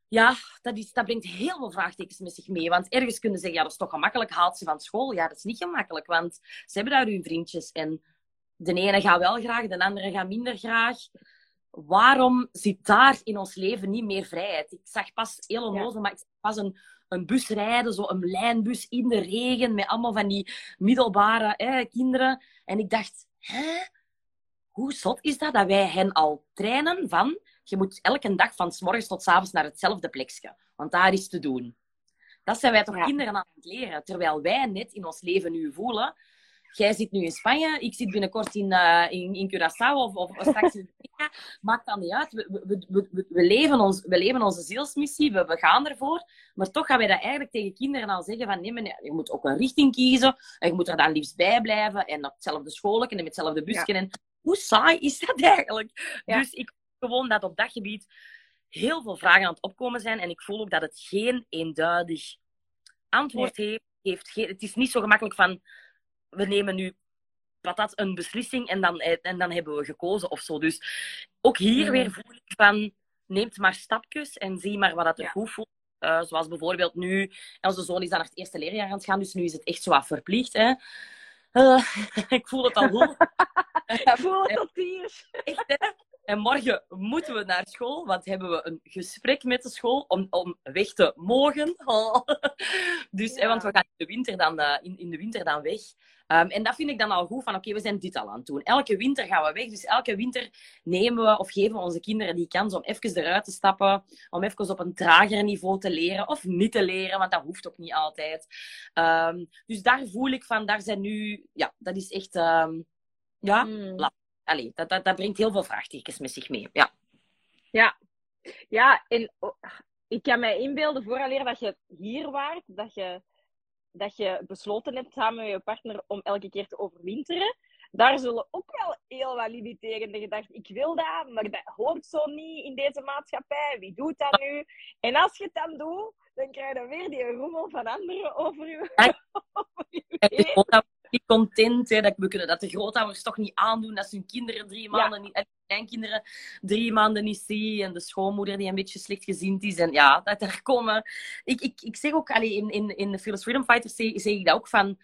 Ja, dat, is, dat brengt heel veel vraagtekens met zich mee. Want ergens kunnen ze zeggen, ja, dat is toch gemakkelijk. Haalt ze van school? Ja, dat is niet gemakkelijk. Want ze hebben daar hun vriendjes. En de ene gaat wel graag, de andere gaat minder graag waarom zit daar in ons leven niet meer vrijheid? Ik zag pas heel onnozel, maar ik zag pas een, een bus rijden, zo een lijnbus in de regen, met allemaal van die middelbare hè, kinderen. En ik dacht, hè? hoe zot is dat dat wij hen al trainen van... Je moet elke dag van s morgens tot s avonds naar hetzelfde plekje. Want daar is te doen. Dat zijn wij toch kinderen aan het leren. Terwijl wij net in ons leven nu voelen jij zit nu in Spanje, ik zit binnenkort in, uh, in, in Curaçao of, of, straks in Amerika. Maakt dan niet uit. We, we, we, we, leven ons, we leven onze zielsmissie, we, we gaan ervoor. Maar toch gaan wij dat eigenlijk tegen kinderen al zeggen van nee, maar je moet ook een richting kiezen en je moet er dan liefst bij blijven en op hetzelfde schoolje en met hetzelfde busje. En hoe saai is dat eigenlijk? Dus ik gewoon dat op dat gebied heel veel vragen aan het opkomen zijn en ik voel ook dat het geen eenduidig antwoord heeft. heeft het is niet zo gemakkelijk van we nemen nu patat een beslissing en dan, eh, en dan hebben we gekozen of zo. Dus ook hier weer voel ik van, neemt maar stapjes en zie maar wat dat er goed voelt. Uh, zoals bijvoorbeeld nu, onze zoon is dan naar het eerste leerjaar aan het gaan, dus nu is het echt zo wat verplicht. Hè. Uh, ik voel het al goed. ik voel het tot hier. Echt, hè? En morgen moeten we naar school, want hebben we een gesprek met de school om, om weg te mogen. dus, hè, want we gaan in de winter dan, uh, in, in de winter dan weg. Um, en dat vind ik dan al goed, van oké, we zijn dit al aan het doen. Elke winter gaan we weg, dus elke winter nemen we of geven we onze kinderen die kans om even eruit te stappen, om even op een trager niveau te leren, of niet te leren, want dat hoeft ook niet altijd. Um, dus daar voel ik van, daar zijn nu, ja, dat is echt, um, ja, mm. Allee, dat, dat, dat brengt heel veel vraagtekens met zich mee, ja. Ja, ja en oh, ik kan mij inbeelden, vooraleer dat je hier waart, dat je dat je besloten hebt samen met je partner om elke keer te overwinteren, daar zullen ook wel heel wat limiterende gedachten. Ik wil dat, maar dat hoort zo niet in deze maatschappij. Wie doet dat nu? En als je het dan doet, dan krijg je weer die rommel van anderen over je. over niet content hè, dat we kunnen dat de grootouders toch niet aandoen dat ze hun kinderen drie maanden niet, en kleinkinderen drie maanden niet zien en de schoonmoeder die een beetje slechtgezind is en ja, dat er komen. Ik, ik, ik zeg ook, allee, in, in, in de Fearless Freedom Fighters zeg, zeg ik dat ook van.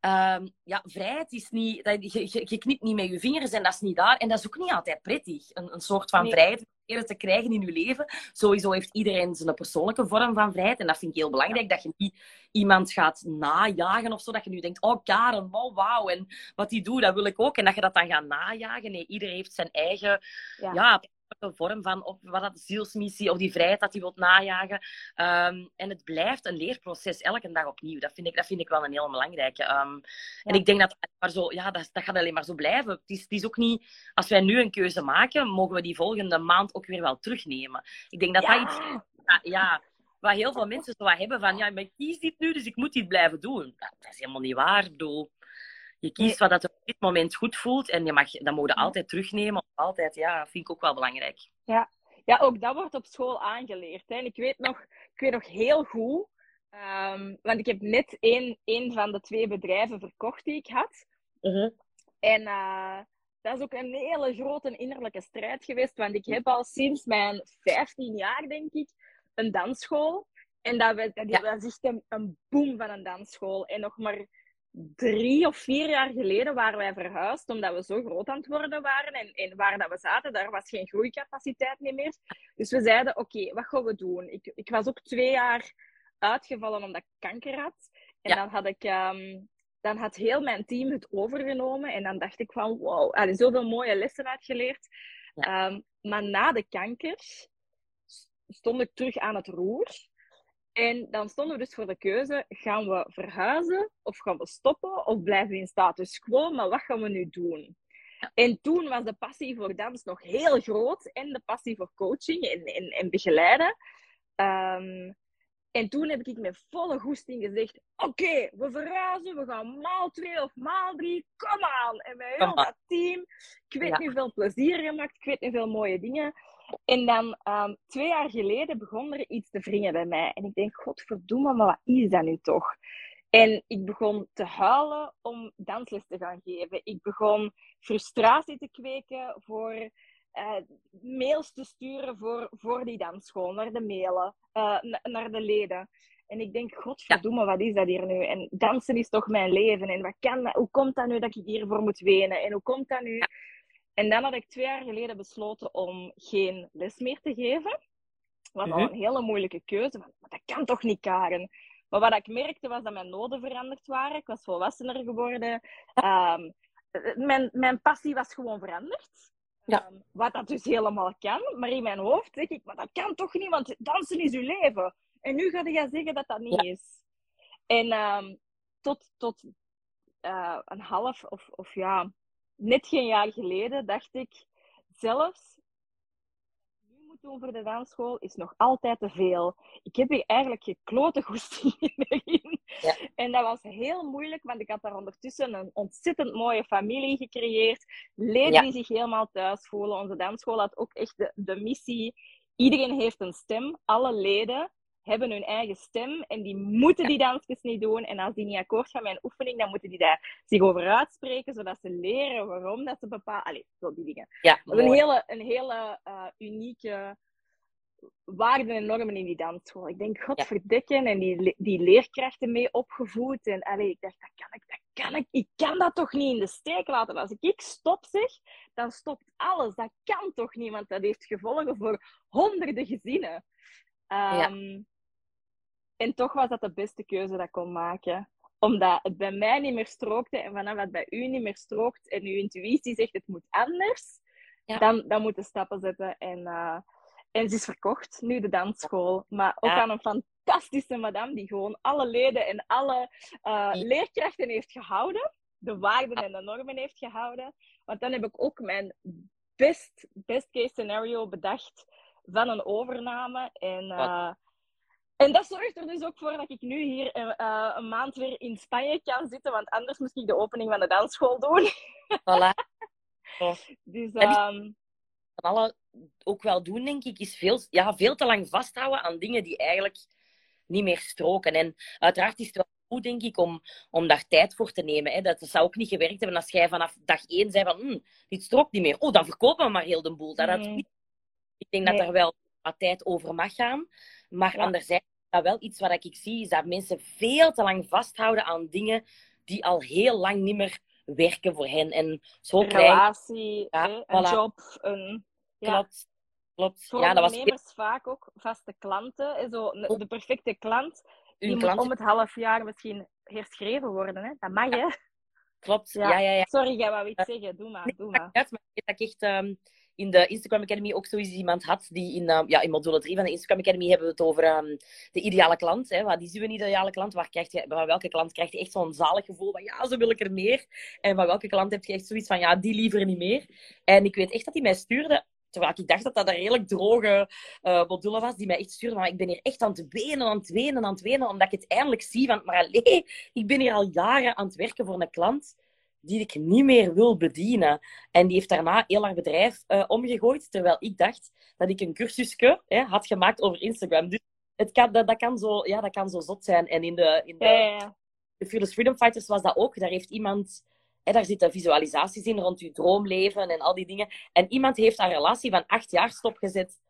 Um, ja, vrijheid is niet... Dat, je, je, je, knipt niet met je vingers en dat is niet daar. En dat is ook niet altijd prettig. Een, een soort van nee. vrijheid te krijgen in je leven. Sowieso heeft iedereen zijn persoonlijke vorm van vrijheid. En dat vind ik heel belangrijk. Dat je niet iemand gaat najagen of zo. Dat je nu denkt, oh Karen, oh, wauw. En wat die doet, dat wil ik ook. En dat je dat dan gaat najagen. Nee, iedereen heeft zijn eigen... ja, ja een vorm van of wat dat zielsmissie of die vrijheid dat hij wilt najagen. Um, en het blijft een leerproces elke dag opnieuw. Dat vind ik, dat vind ik wel een heel belangrijke. Um, ja. En ik denk dat maar zo, ja, dat, dat gaat alleen maar zo blijven. Het is, het is ook niet, als wij nu een keuze maken, mogen we die volgende maand ook weer wel terugnemen. Ik denk dat ja. dat iets ja, ja, wat heel veel mensen zo hebben van, ja, ik kies dit nu, dus ik moet dit blijven doen. Dat, dat is helemaal niet waar. Bedoel, je kiest wat dat op dit moment goed voelt en je mag, dat moet je altijd terugnemen. Altijd, ja, vind ik ook wel belangrijk. Ja, ja ook dat wordt op school aangeleerd. Hè. En ik weet nog, ik weet nog heel goed, um, want ik heb net een, een van de twee bedrijven verkocht die ik had. Uh -huh. En uh, dat is ook een hele grote innerlijke strijd geweest. Want ik heb al sinds mijn 15 jaar, denk ik, een dansschool. En dat, was, dat, dat is echt een, een boom van een dansschool. En nog maar drie of vier jaar geleden waren wij verhuisd, omdat we zo groot aan het worden waren. En, en waar dat we zaten, daar was geen groeicapaciteit meer. Dus we zeiden, oké, wat gaan we doen? Ik, ik was ook twee jaar uitgevallen omdat ik kanker had. En dan had ik... Ehm, dan had heel mijn team het overgenomen. En dan dacht ik van, wow, er zoveel mooie lessen uitgeleerd. Ehm, maar na de kanker stond ik terug aan het roer. En dan stonden we dus voor de keuze, gaan we verhuizen of gaan we stoppen of blijven we in status quo, maar wat gaan we nu doen? En toen was de passie voor dans nog heel groot en de passie voor coaching en, en, en begeleiden. Ehm, en toen heb ik met volle goesting gezegd: Oké, we verhuizen, we gaan maal twee of maal drie, kom aan! En met heel dat team, ik weet nu veel plezier gemaakt, ik weet nu veel mooie dingen. En dan um, twee jaar geleden begon er iets te wringen bij mij. En ik denk: Godverdomme, maar wat is dat nu toch? En ik begon te huilen om dansles te gaan geven. Ik begon frustratie te kweken voor uh, mails te sturen voor, voor die dansschool, naar de mailen, uh, naar de leden. En ik denk, godverdomme, wat is dat hier nu? En dansen is toch mijn leven. En wat kan dat, hoe komt dat nu dat ik hiervoor moet wenen? En hoe komt dat nu? En dan had ik twee jaar geleden besloten om geen les meer te geven. Wat al mhm. een hele moeilijke keuze. Maar dat kan toch niet, Karen? Maar wat ik merkte was dat mijn noden veranderd waren. Ik was volwassener geworden. Um, mijn, mijn passie was gewoon veranderd. Ja. Ehm, wat dat dus helemaal kan. Maar in mijn hoofd zeg ik, maar dat kan toch niet, want dansen is uw leven. En nu ga je zeggen dat dat niet is. En um, tot, tot uh, een half of, of ja, net geen jaar geleden dacht ik zelfs doen voor de dansschool is nog altijd te veel. Ik heb hier eigenlijk geklote goesting in. Ja. En dat was heel moeilijk, want ik had daar ondertussen een ontzettend mooie familie gecreëerd. Leden die zich helemaal thuis voelen. Onze dansschool had ook echt de, de missie. Iedereen heeft een stem. Alle leden hebben hun eigen stem en die moeten die dansjes niet doen. En als die niet akkoord gaan met een oefening, dan moeten die daar zich over uitspreken, zodat ze leren waarom dat ze bepalen. Allee, zo die dingen. Ja, dat is een hele, een hele uh, unieke waarden en normen in die dansschool. Ik denk, godverdikken, en die, die leerkrachten mee opgevoed. En allee, ik dacht, dat kan ik, dat kan ik. Ik kan dat toch niet in de steek laten. Als ik, ik stop zeg, dan stopt alles. Dat kan toch niet, want dat heeft gevolgen voor honderden gezinnen. Ehm, en toch was dat de beste keuze dat ik kon maken. Omdat het bij mij niet meer strookte en vanaf het bij u niet meer strookt en uw intuïtie zegt het moet anders, dan, dan moet je stappen zetten. En, uh, en ze is verkocht, nu de dansschool. Maar ook aan een fantastische madame die gewoon alle leden en alle uh, leerkrachten heeft gehouden. De waarden en de normen heeft gehouden. Want dan heb ik ook mijn best, best case scenario bedacht van een overname. En uh, en dat zorgt er dus ook voor dat ik nu hier uh, een maand weer in Spanje kan zitten, want anders moest ik de opening van de dansschool doen. Voilà. Oh. Dus, um... alle ook wel doen, denk ik, is veel, ja, veel te lang vasthouden aan dingen die eigenlijk niet meer stroken. En uiteraard is het wel goed, denk ik, om, om daar tijd voor te nemen. Hè. Dat zou ook niet gewerkt hebben als jij vanaf dag één zei van, hm, dit strookt niet meer. Oh, dan verkopen we maar heel de boel. Dat had niet. Ik denk dat er wel wat tijd over mag gaan. Maar ja. anderzijds is dat wel iets wat ik zie, is dat mensen veel te lang vasthouden aan dingen die al heel lang niet meer werken voor hen. En zo een relatie, ja, een job, een... Klopt. Klopt. Voor ja, dat was vaak ook vaste klanten. Zo, de perfecte klant, die moet om het half jaar misschien herschreven worden. Hè? Dat mag, hè? Klopt, ja, ja, ja. Sorry, jij wou iets zeggen. Doe maar, doe maar. maar ik weet dat ik echt... Um, in de Instagram Academy ook zoiets iemand had die in, uh, ja, in module 3 van de Instagram Academy hebben we het over um, de ideale klant. Hè. Wat is uw ideale klant? Waar krijg je, bij welke klant krijg je echt zo'n zalig gevoel van ja, zo wil ik er meer. En bij welke klant heb je echt zoiets van ja, die liever niet meer. En ik weet echt dat hij mij stuurde Terwijl ik dacht dat dat een redelijk droge uh, module was, die mij echt stuurde. Maar ik ben hier echt aan het wenen, aan het wenen, aan het wenen, omdat ik het eindelijk zie van, maar allee, ik ben hier al jaren aan het werken voor een klant die ik niet meer wil bedienen. En die heeft daarna heel haar bedrijf uh, omgegooid, terwijl ik dacht dat ik een cursusje hè, had gemaakt over Instagram. Dus het kan, dat, dat, kan zo, ja, dat kan zo zot zijn. En in de, in de, ja, ja. de Fearless Freedom Fighters was dat ook. Daar heeft iemand hè, daar zitten visualisaties in rond je droomleven en al die dingen. En iemand heeft een relatie van acht jaar stopgezet.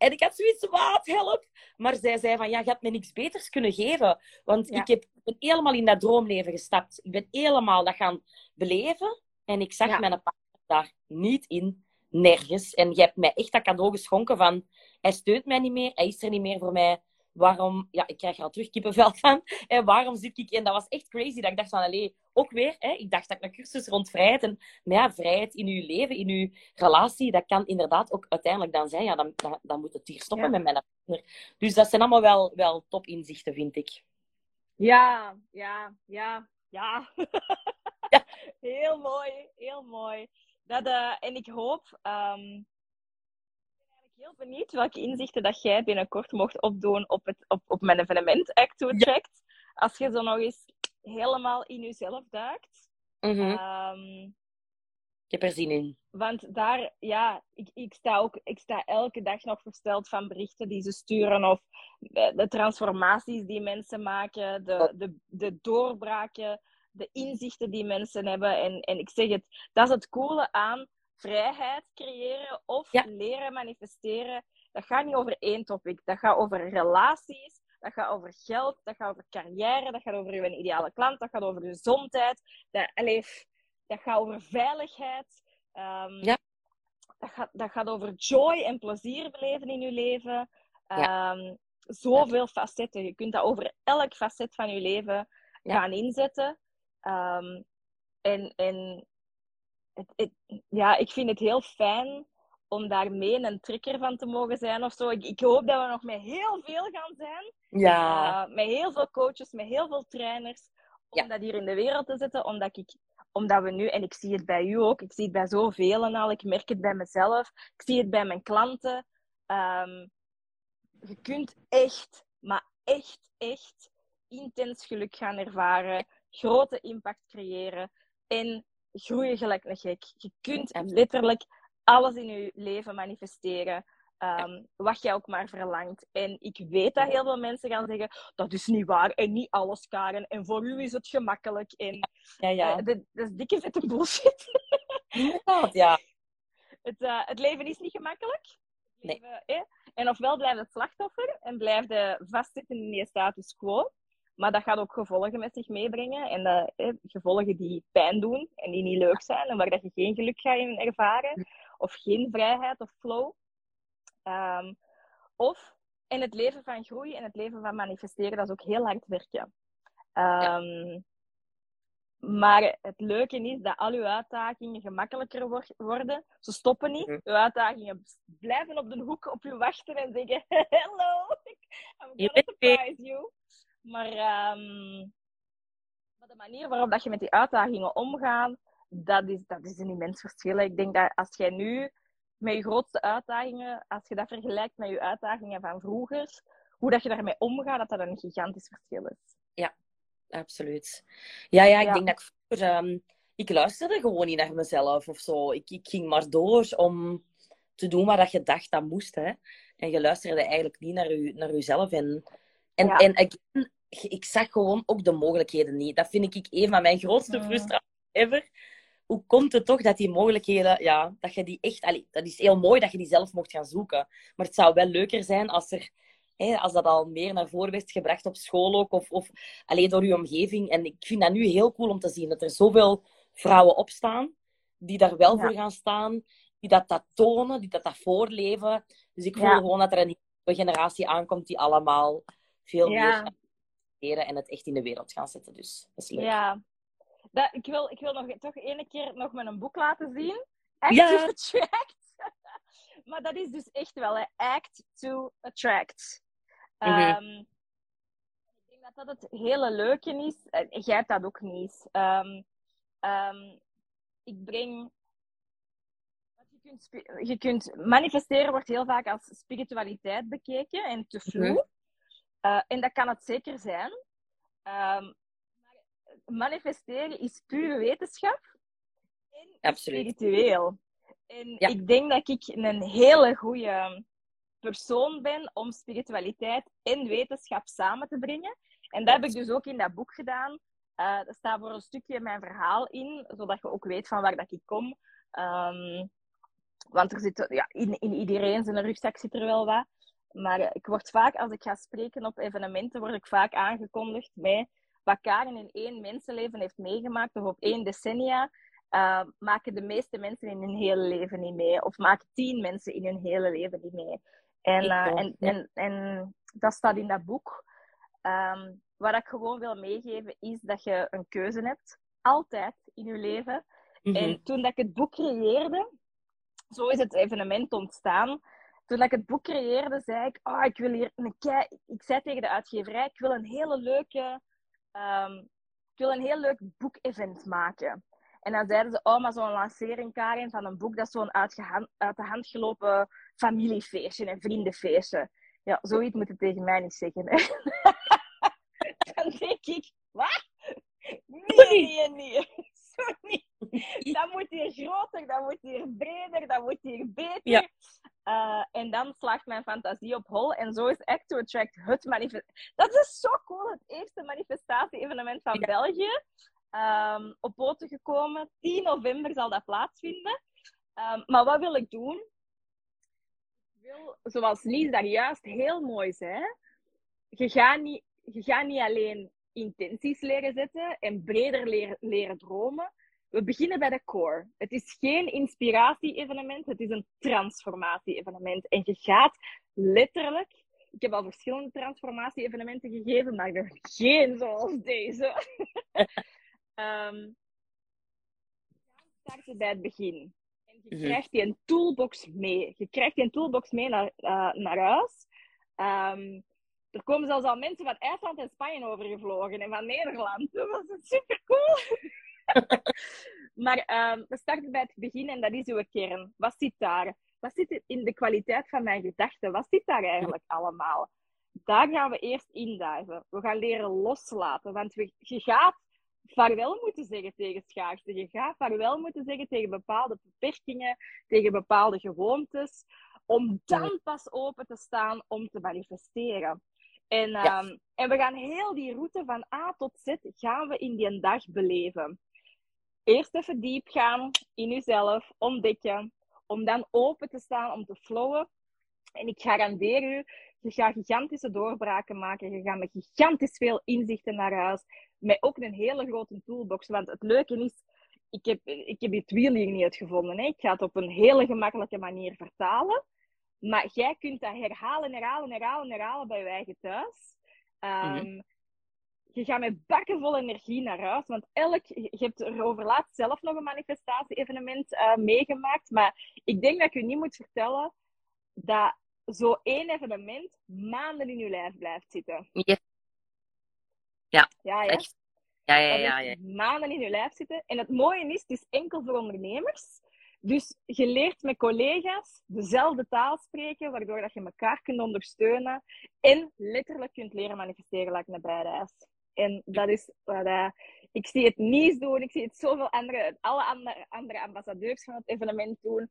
En ik had zoiets, wat, help. Maar zij zei van, ja, je had me niks beters kunnen geven. Want Ja. ik heb, ben helemaal in dat droomleven gestapt. Ik ben helemaal dat gaan beleven. En ik zag Ja. mijn partner daar niet in. Nergens. En je hebt mij echt dat cadeau geschonken van... Hij steunt mij niet meer. Hij is er niet meer voor mij. Waarom... Ja, ik krijg er al terug kippenvel van. En waarom zit ik... En dat was echt crazy. Dat ik dacht van, allee, ook weer... Hè, ik dacht dat ik een cursus rond vrijheid... En, maar ja, vrijheid in uw leven, in uw relatie... Dat kan inderdaad ook uiteindelijk dan zijn... Ja, dan, dan, dan moet het hier stoppen Ja. met mijn partner. Dus dat zijn allemaal wel, wel top inzichten, vind ik. Ja, ja, ja, ja. Ja. Heel mooi, heel mooi. Dat, eh, en ik hoop, ehm, heel benieuwd welke inzichten dat jij binnenkort mocht opdoen op, het, op, op mijn evenement Act to Attract. Als je zo nog eens helemaal in jezelf duikt. Mhm. Ehm, Ik heb er zin in. want daar, ja, ik, ik, sta ook, ik sta elke dag nog versteld van berichten die ze sturen of de, de transformaties die mensen maken, de, de, de doorbraken, de inzichten die mensen hebben. En, en ik zeg het, dat is het coole aan vrijheid creëren of Ja. leren manifesteren. Dat gaat niet over één topic, dat gaat over relaties. Dat gaat over geld, dat gaat over carrière, dat gaat over uw ideale klant, dat gaat over gezondheid. Dat, dat gaat over veiligheid. Ehm, Ja. dat, gaat, dat gaat over joy en plezier beleven in je leven. Ja. Ehm, zoveel facetten. Je kunt dat over elk facet van je leven gaan inzetten. Ehm, en en het, het- ja, ik vind het heel fijn om daarmee een trigger van te mogen zijn of zo. Ik, ik hoop dat we nog met heel veel gaan zijn. Ja. Uh, met heel veel coaches, met heel veel trainers. Om Ja. dat hier in de wereld te zetten. Omdat, ik, omdat we nu, en ik zie het bij u ook, ik zie het bij zoveel al, ik merk het bij mezelf, ik zie het bij mijn klanten. Ehm, je kunt echt, maar echt, echt intens geluk gaan ervaren, grote impact creëren en groeien gelijk een gek. Je kunt letterlijk alles in je leven manifesteren. ehm, Wat jij ook maar verlangt. En ik weet dat heel veel mensen gaan zeggen: dat is niet waar en niet alles, Karen. En voor u is het gemakkelijk. En Ja, ja. eh, dat, dat is dikke vette bullshit. Inderdaad, ja. Het, eh, het leven is niet gemakkelijk. Nee. leven, En ofwel blijft het slachtoffer en blijft je vastzitten in je status quo. Maar dat gaat ook gevolgen met zich meebrengen. En dat, eh, gevolgen die pijn doen en die niet leuk zijn. En waar dat je geen geluk gaat in ervaren. Of geen vrijheid of flow. Ehm, of in het leven van groei en het leven van manifesteren, dat is ook heel hard werken. Ehm, Maar het leuke is dat al uw uitdagingen gemakkelijker wor- worden. Ze stoppen niet. Mhm. Uw uitdagingen blijven op de hoek op u wachten en zeggen: Hello, I'm gonna surprise you. Maar, ehm, maar de manier waarop dat je met die uitdagingen omgaat, dat is, dat is een immens verschil. Ik denk dat als jij nu met je grootste uitdagingen, als je dat vergelijkt met je uitdagingen van vroeger, hoe dat je daarmee omgaat, dat dat een gigantisch verschil is. Absoluut. Ja, ja, ik Ja. denk dat ik vroeger... ehm, ik luisterde gewoon niet naar mezelf of zo. Ik, ik ging maar door om te doen wat je dacht dat moest. Hè. En je luisterde eigenlijk niet naar, u, naar jezelf. En, en, Ja. en again, ik zag gewoon ook de mogelijkheden niet. Dat vind ik een van mijn grootste frustraties ever. Hoe komt het toch dat die mogelijkheden, ja, dat je die echt... Allee, dat is heel mooi dat je die zelf mocht gaan zoeken. Maar het zou wel leuker zijn als er... hè, als dat al meer naar voren werd gebracht op school ook, of, of alleen door je omgeving. En ik vind dat nu heel cool om te zien dat er zoveel vrouwen opstaan die daar wel Ja. voor gaan staan, die dat, dat tonen, die dat, dat voorleven. Dus ik voel Ja. gewoon dat er een nieuwe generatie aankomt die allemaal veel Ja. meer leren en het echt in de wereld gaan zetten. Dus dat is leuk. Ja. Dat, ik, wil, ik wil nog, toch ene keer nog mijn boek laten zien. Act Ja. to Attract. maar dat is dus echt wel, hè. Act to Attract. Mhm. Ehm, ik denk dat dat het hele leuke is. En jij hebt dat ook niet. Ehm, ehm, ik breng... Je kunt, spi- je kunt manifesteren wordt heel vaak als spiritualiteit bekeken en te vloe. Mhm. Eh, en dat kan het zeker zijn. Ehm, manifesteren is pure wetenschap en Absoluut. spiritueel. En Ja. ik denk dat ik een hele goede persoon ben om spiritualiteit en wetenschap samen te brengen. En dat heb ik dus ook in dat boek gedaan. Uh, er staat voor een stukje mijn verhaal in, zodat je ook weet van waar dat ik kom. Ehm, want er zit, ja, in, in iedereen zijn rugzak zit er wel wat. Maar ik word vaak, als ik ga spreken op evenementen, word ik vaak aangekondigd met wat Karen in één mensenleven heeft meegemaakt, of op één decennia, uh, maken de meeste mensen in hun hele leven niet mee. Of maken tien mensen in hun hele leven niet mee. En, uh, en, en, en, dat staat in dat boek. Um, wat ik gewoon wil meegeven, is dat je een keuze hebt. Altijd in je leven. Mm -hmm. En toen dat ik het boek creëerde, zo is het evenement ontstaan. Toen ik het boek creëerde, zei ik, oh, ik wil hier een kei... Ik zei tegen de uitgeverij, ik wil een hele leuke... Um, ik wil een heel leuk boekevent maken. En dan zeiden ze, oh, maar zo'n lancering, Karin, van een boek, dat is zo'n uit, uit de hand gelopen familiefeestje, een vriendenfeestje. Ja, zoiets moet je tegen mij niet zeggen. Hè? dan denk ik, wat? Nee, nee, nee. Sorry. Dat moet hier groter, dat moet hier breder, dat moet hier beter. Ja. Uh, en dan slaagt mijn fantasie op hol. En zo is Act to Attract het manifestatie. Dat is zo cool. Het eerste manifestatie-evenement van ja. België. Um, op poten gekomen. 10 november zal dat plaatsvinden. Um, maar wat wil ik doen? Ik wil, zoals Lies daar juist heel mooi zei, je gaat niet, je gaat niet alleen intenties leren zetten en breder leren, leren dromen. We beginnen bij de core. Het is geen inspiratie-evenement, het is een transformatie-evenement. En je gaat letterlijk ik heb al verschillende transformatie-evenementen gegeven, maar er geen zoals deze. um, starten bij het begin. En je krijgt die een toolbox mee. Je krijgt die een toolbox mee naar, uh, naar huis. Um, er komen zelfs al mensen van IJsland en Spanje overgevlogen en van Nederland. Dat was super cool. maar um, we starten bij het begin en dat is uw kern. Wat zit daar? Wat zit in de kwaliteit van mijn gedachten? Wat zit daar eigenlijk allemaal? Daar gaan we eerst induiven. We gaan leren loslaten. Want we, je gaat vaarwel moeten zeggen tegen schaarste. Je gaat vaarwel moeten zeggen tegen bepaalde beperkingen, tegen bepaalde gewoontes, om dan pas open te staan om te manifesteren. En, um, en we gaan heel die route van A tot Z gaan we in die dag beleven. Eerst even diep gaan in jezelf, ontdekken, om dan open te staan, om te flowen. En ik garandeer u, je gaat gigantische doorbraken maken. Je gaat met gigantisch veel inzichten naar huis. Met ook een hele grote toolbox. Want het leuke is, ik heb, ik heb het wiel hier niet uitgevonden. Hè. Ik ga het op een hele gemakkelijke manier vertalen. Maar jij kunt dat herhalen, herhalen, herhalen, herhalen bij je eigen thuis. Um. Je gaat met bakken vol energie naar huis. Want elk, je hebt er over laatst zelf nog een manifestatie-evenement uh, meegemaakt. Maar ik denk dat ik u niet moet vertellen dat zo één evenement maanden in je lijf blijft zitten. Ja. Ja, ja. Echt. Ja, ja, ja, ja, Maanden in je lijf zitten. En het mooie is, het is enkel voor ondernemers. Dus je leert met collega's dezelfde taal spreken, waardoor dat je elkaar kunt ondersteunen en letterlijk kunt leren manifesteren, like een bijreis. En dat is wat uh, ik zie het niet doen, ik zie het zoveel andere, alle andere, andere ambassadeurs van het evenement doen.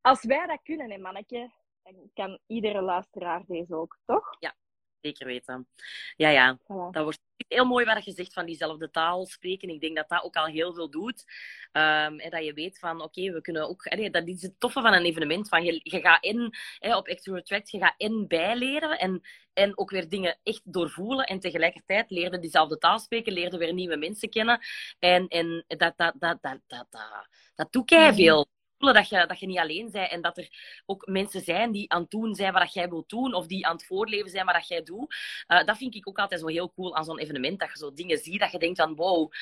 Als wij dat kunnen, hè, mannetje, dan kan iedere luisteraar deze ook, toch? Ja, zeker weten. Ja, ja. Voilà. Dat wordt heel mooi wat je zegt van diezelfde taal spreken. Ik denk dat dat ook al heel veel doet. Um, en dat je weet van, oké, okay, we kunnen ook... Allee, dat is het toffe van een evenement. Van je, je gaat in, hè, op Extra Tract, je gaat in bijleren en, en ook weer dingen echt doorvoelen. En tegelijkertijd leerde diezelfde taal spreken, leerde weer nieuwe mensen kennen. En, en dat, dat, dat, dat, dat, dat, dat, dat doe dat je, dat je niet alleen bent en dat er ook mensen zijn die aan het doen zijn wat jij wilt doen of die aan het voorleven zijn wat jij doet. Uh, dat vind ik ook altijd zo heel cool aan zo'n evenement, dat je zo dingen ziet dat je denkt van wow,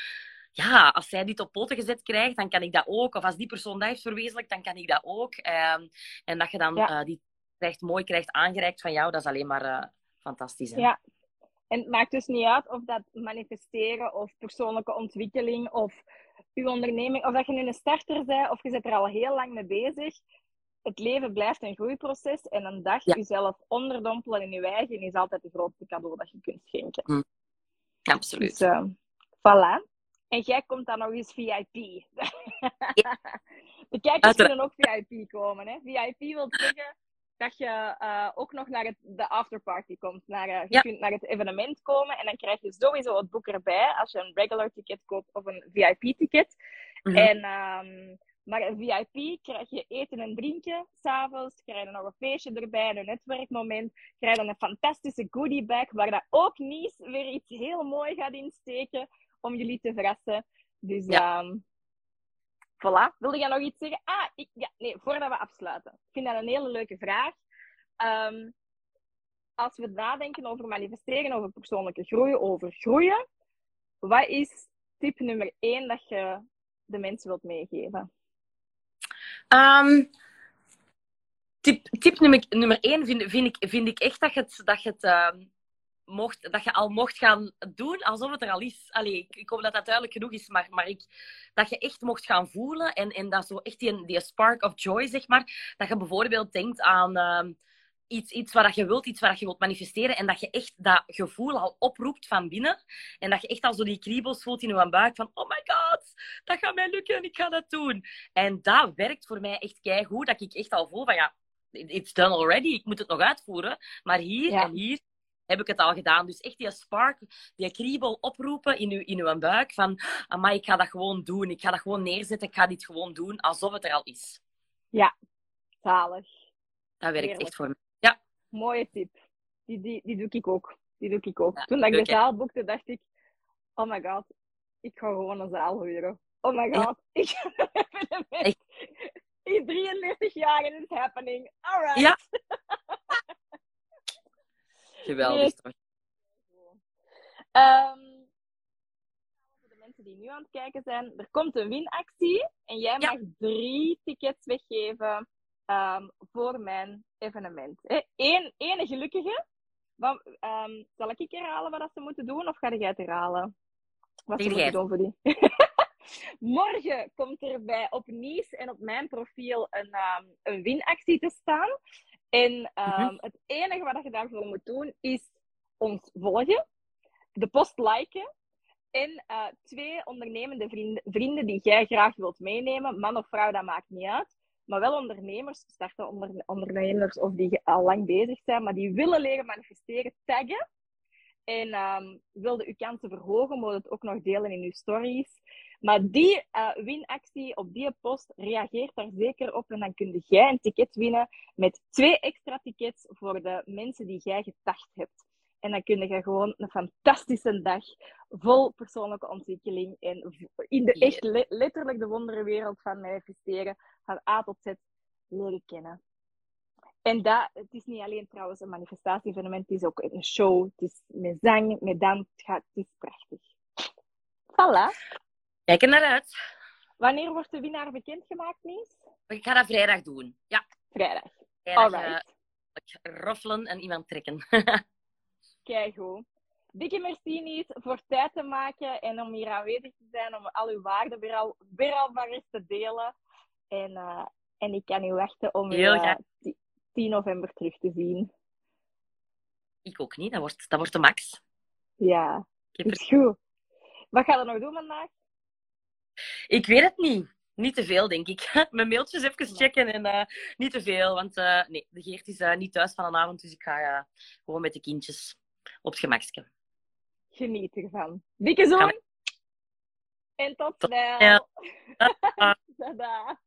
ja, als zij dit op poten gezet krijgt, dan kan ik dat ook. Of als die persoon dat heeft verwezenlijkt, dan kan ik dat ook. Uh, en dat je dan ja. uh, die krijgt, mooi krijgt aangereikt van jou, dat is alleen maar eh, fantastisch. Hè? Ja, en het maakt dus niet uit of dat manifesteren of persoonlijke ontwikkeling of uw onderneming, of dat je nu een starter bent of je zit er al heel lang mee bezig. Het leven blijft een groeiproces en een dag ja. jezelf onderdompelen in je eigen is altijd het grootste cadeau dat je kunt schenken. Mm. Absoluut. Dus, uh, voilà. En jij komt dan nog eens VIP. Ja. De kijkers kunnen ook VIP komen. Hè? VIP wil zeggen dat je uh, ook nog naar het, de afterparty komt. Naar, uh, je Ja. kunt naar het evenement komen en dan krijg je sowieso het boek erbij als je een regular ticket koopt of een VIP-ticket. Mhm. En, ehm, maar een VIP krijg je eten en drinken s'avonds. Krijg je nog een feestje erbij, een netwerkmoment. Krijg je dan een fantastische goodie bag waar dat ook Nies weer iets heel mooi gaat insteken om jullie te verrassen. Dus Ja. ehm, voilà. Wilde jij nog iets zeggen? Ah, ik, ja, nee, voordat we afsluiten. Ik vind dat een hele leuke vraag. Ehm, als we nadenken over manifesteren, over persoonlijke groei, over groeien, wat is tip nummer één dat je de mensen wilt meegeven? Ehm, tip tip nummer, nummer één vind, vind, ik, vind ik echt dat je het, dat je, het ehm, mocht, dat je al mocht gaan doen alsof het er al is. Allee, ik, ik hoop dat dat duidelijk genoeg is, maar, maar ik, dat je echt mocht gaan voelen en, en dat zo echt die, die spark of joy, zeg maar, dat je bijvoorbeeld denkt aan ehm, iets, iets wat je wilt, iets wat je wilt manifesteren en dat je echt dat gevoel al oproept van binnen en dat je echt al zo die kriebels voelt in je buik van oh my god, dat gaat mij lukken en ik ga dat doen. En dat werkt voor mij echt keigoed, dat ik echt al voel van ja, it's done already, ik moet het nog uitvoeren. Maar hier Ja. en hier heb ik het al gedaan. Dus echt die spark, die kriebel oproepen in uw, in uw buik van amai, ik ga dat gewoon doen, ik ga dat gewoon neerzetten, ik ga dit gewoon doen, alsof het er al is. Zalig. Dat werkt Heerlijk. echt voor mij. Mooie tip. Die, die, die doe ik ook. Die doe ik ook. Ja, Toen dat ik de zaal boekte, dacht ik... Oh my god, ik ga gewoon een zaal huren. Oh my god, ik ga een evenement. Echt. In 33 jaar en it's happening. Alright. Ja. Geweldig toch? Ehm, voor de mensen die nu aan het kijken zijn, er komt een winactie en jij Ja. mag drie tickets weggeven ehm, voor mijn evenement. Eén, ene gelukkige. Wat, ehm, zal ik herhalen wat ze moeten doen of ga jij het herhalen? Wat ze moeten doen voor die. Morgen komt er bij op Nies en op mijn profiel een, een winactie te staan. En ehm, Mhm. het enige wat je daarvoor moet doen is ons volgen, de post liken en eh, twee ondernemende vrienden, vrienden die jij graag wilt meenemen. Man of vrouw, dat maakt niet uit. Maar wel ondernemers, starten onder, ondernemers of die al lang bezig zijn, maar die willen leren manifesteren, taggen. En ehm wilde uw kansen verhogen, moet het ook nog delen in uw stories. Maar die eh, winactie op die post, reageert daar zeker op. En dan kun jij een ticket winnen met twee extra tickets voor de mensen die jij getacht hebt. En dan kun je gewoon een fantastische dag vol persoonlijke ontwikkeling en in de echt le- letterlijk de wonderenwereld van manifesteren van A tot Z leren kennen. En dat, het is niet alleen trouwens een manifestatie-evenement, het is ook een show. Het is met zang, met dans, het, gaat, het is prachtig. Voilà. Kijk er naar uit. Wanneer wordt de winnaar bekendgemaakt, Nies? Ik ga dat vrijdag doen. Ja, Vrijdag. vrijdag eh, Alright. roffelen en iemand trekken. Keigoed. Dikke merci Nies voor tijd te maken en om hier aanwezig te zijn, om al uw waarden weer al, weer al maar eens te delen. En, eh, en ik kan niet wachten om u Heel eh, graag. 10 november terug te zien. ik ook niet, dat wordt, dat wordt de max. Ja, is goed. Wat ga je nog doen vandaag? Ik weet het niet. Niet te veel, denk ik. Mijn mailtjes even checken en eh, niet te veel. Want eh, nee, de Geert is eh, niet thuis van een avond, dus ik ga gewoon met de kindjes op het gemakje. Geniet ervan. Dikke zoen. En tot snel. snel. Tada.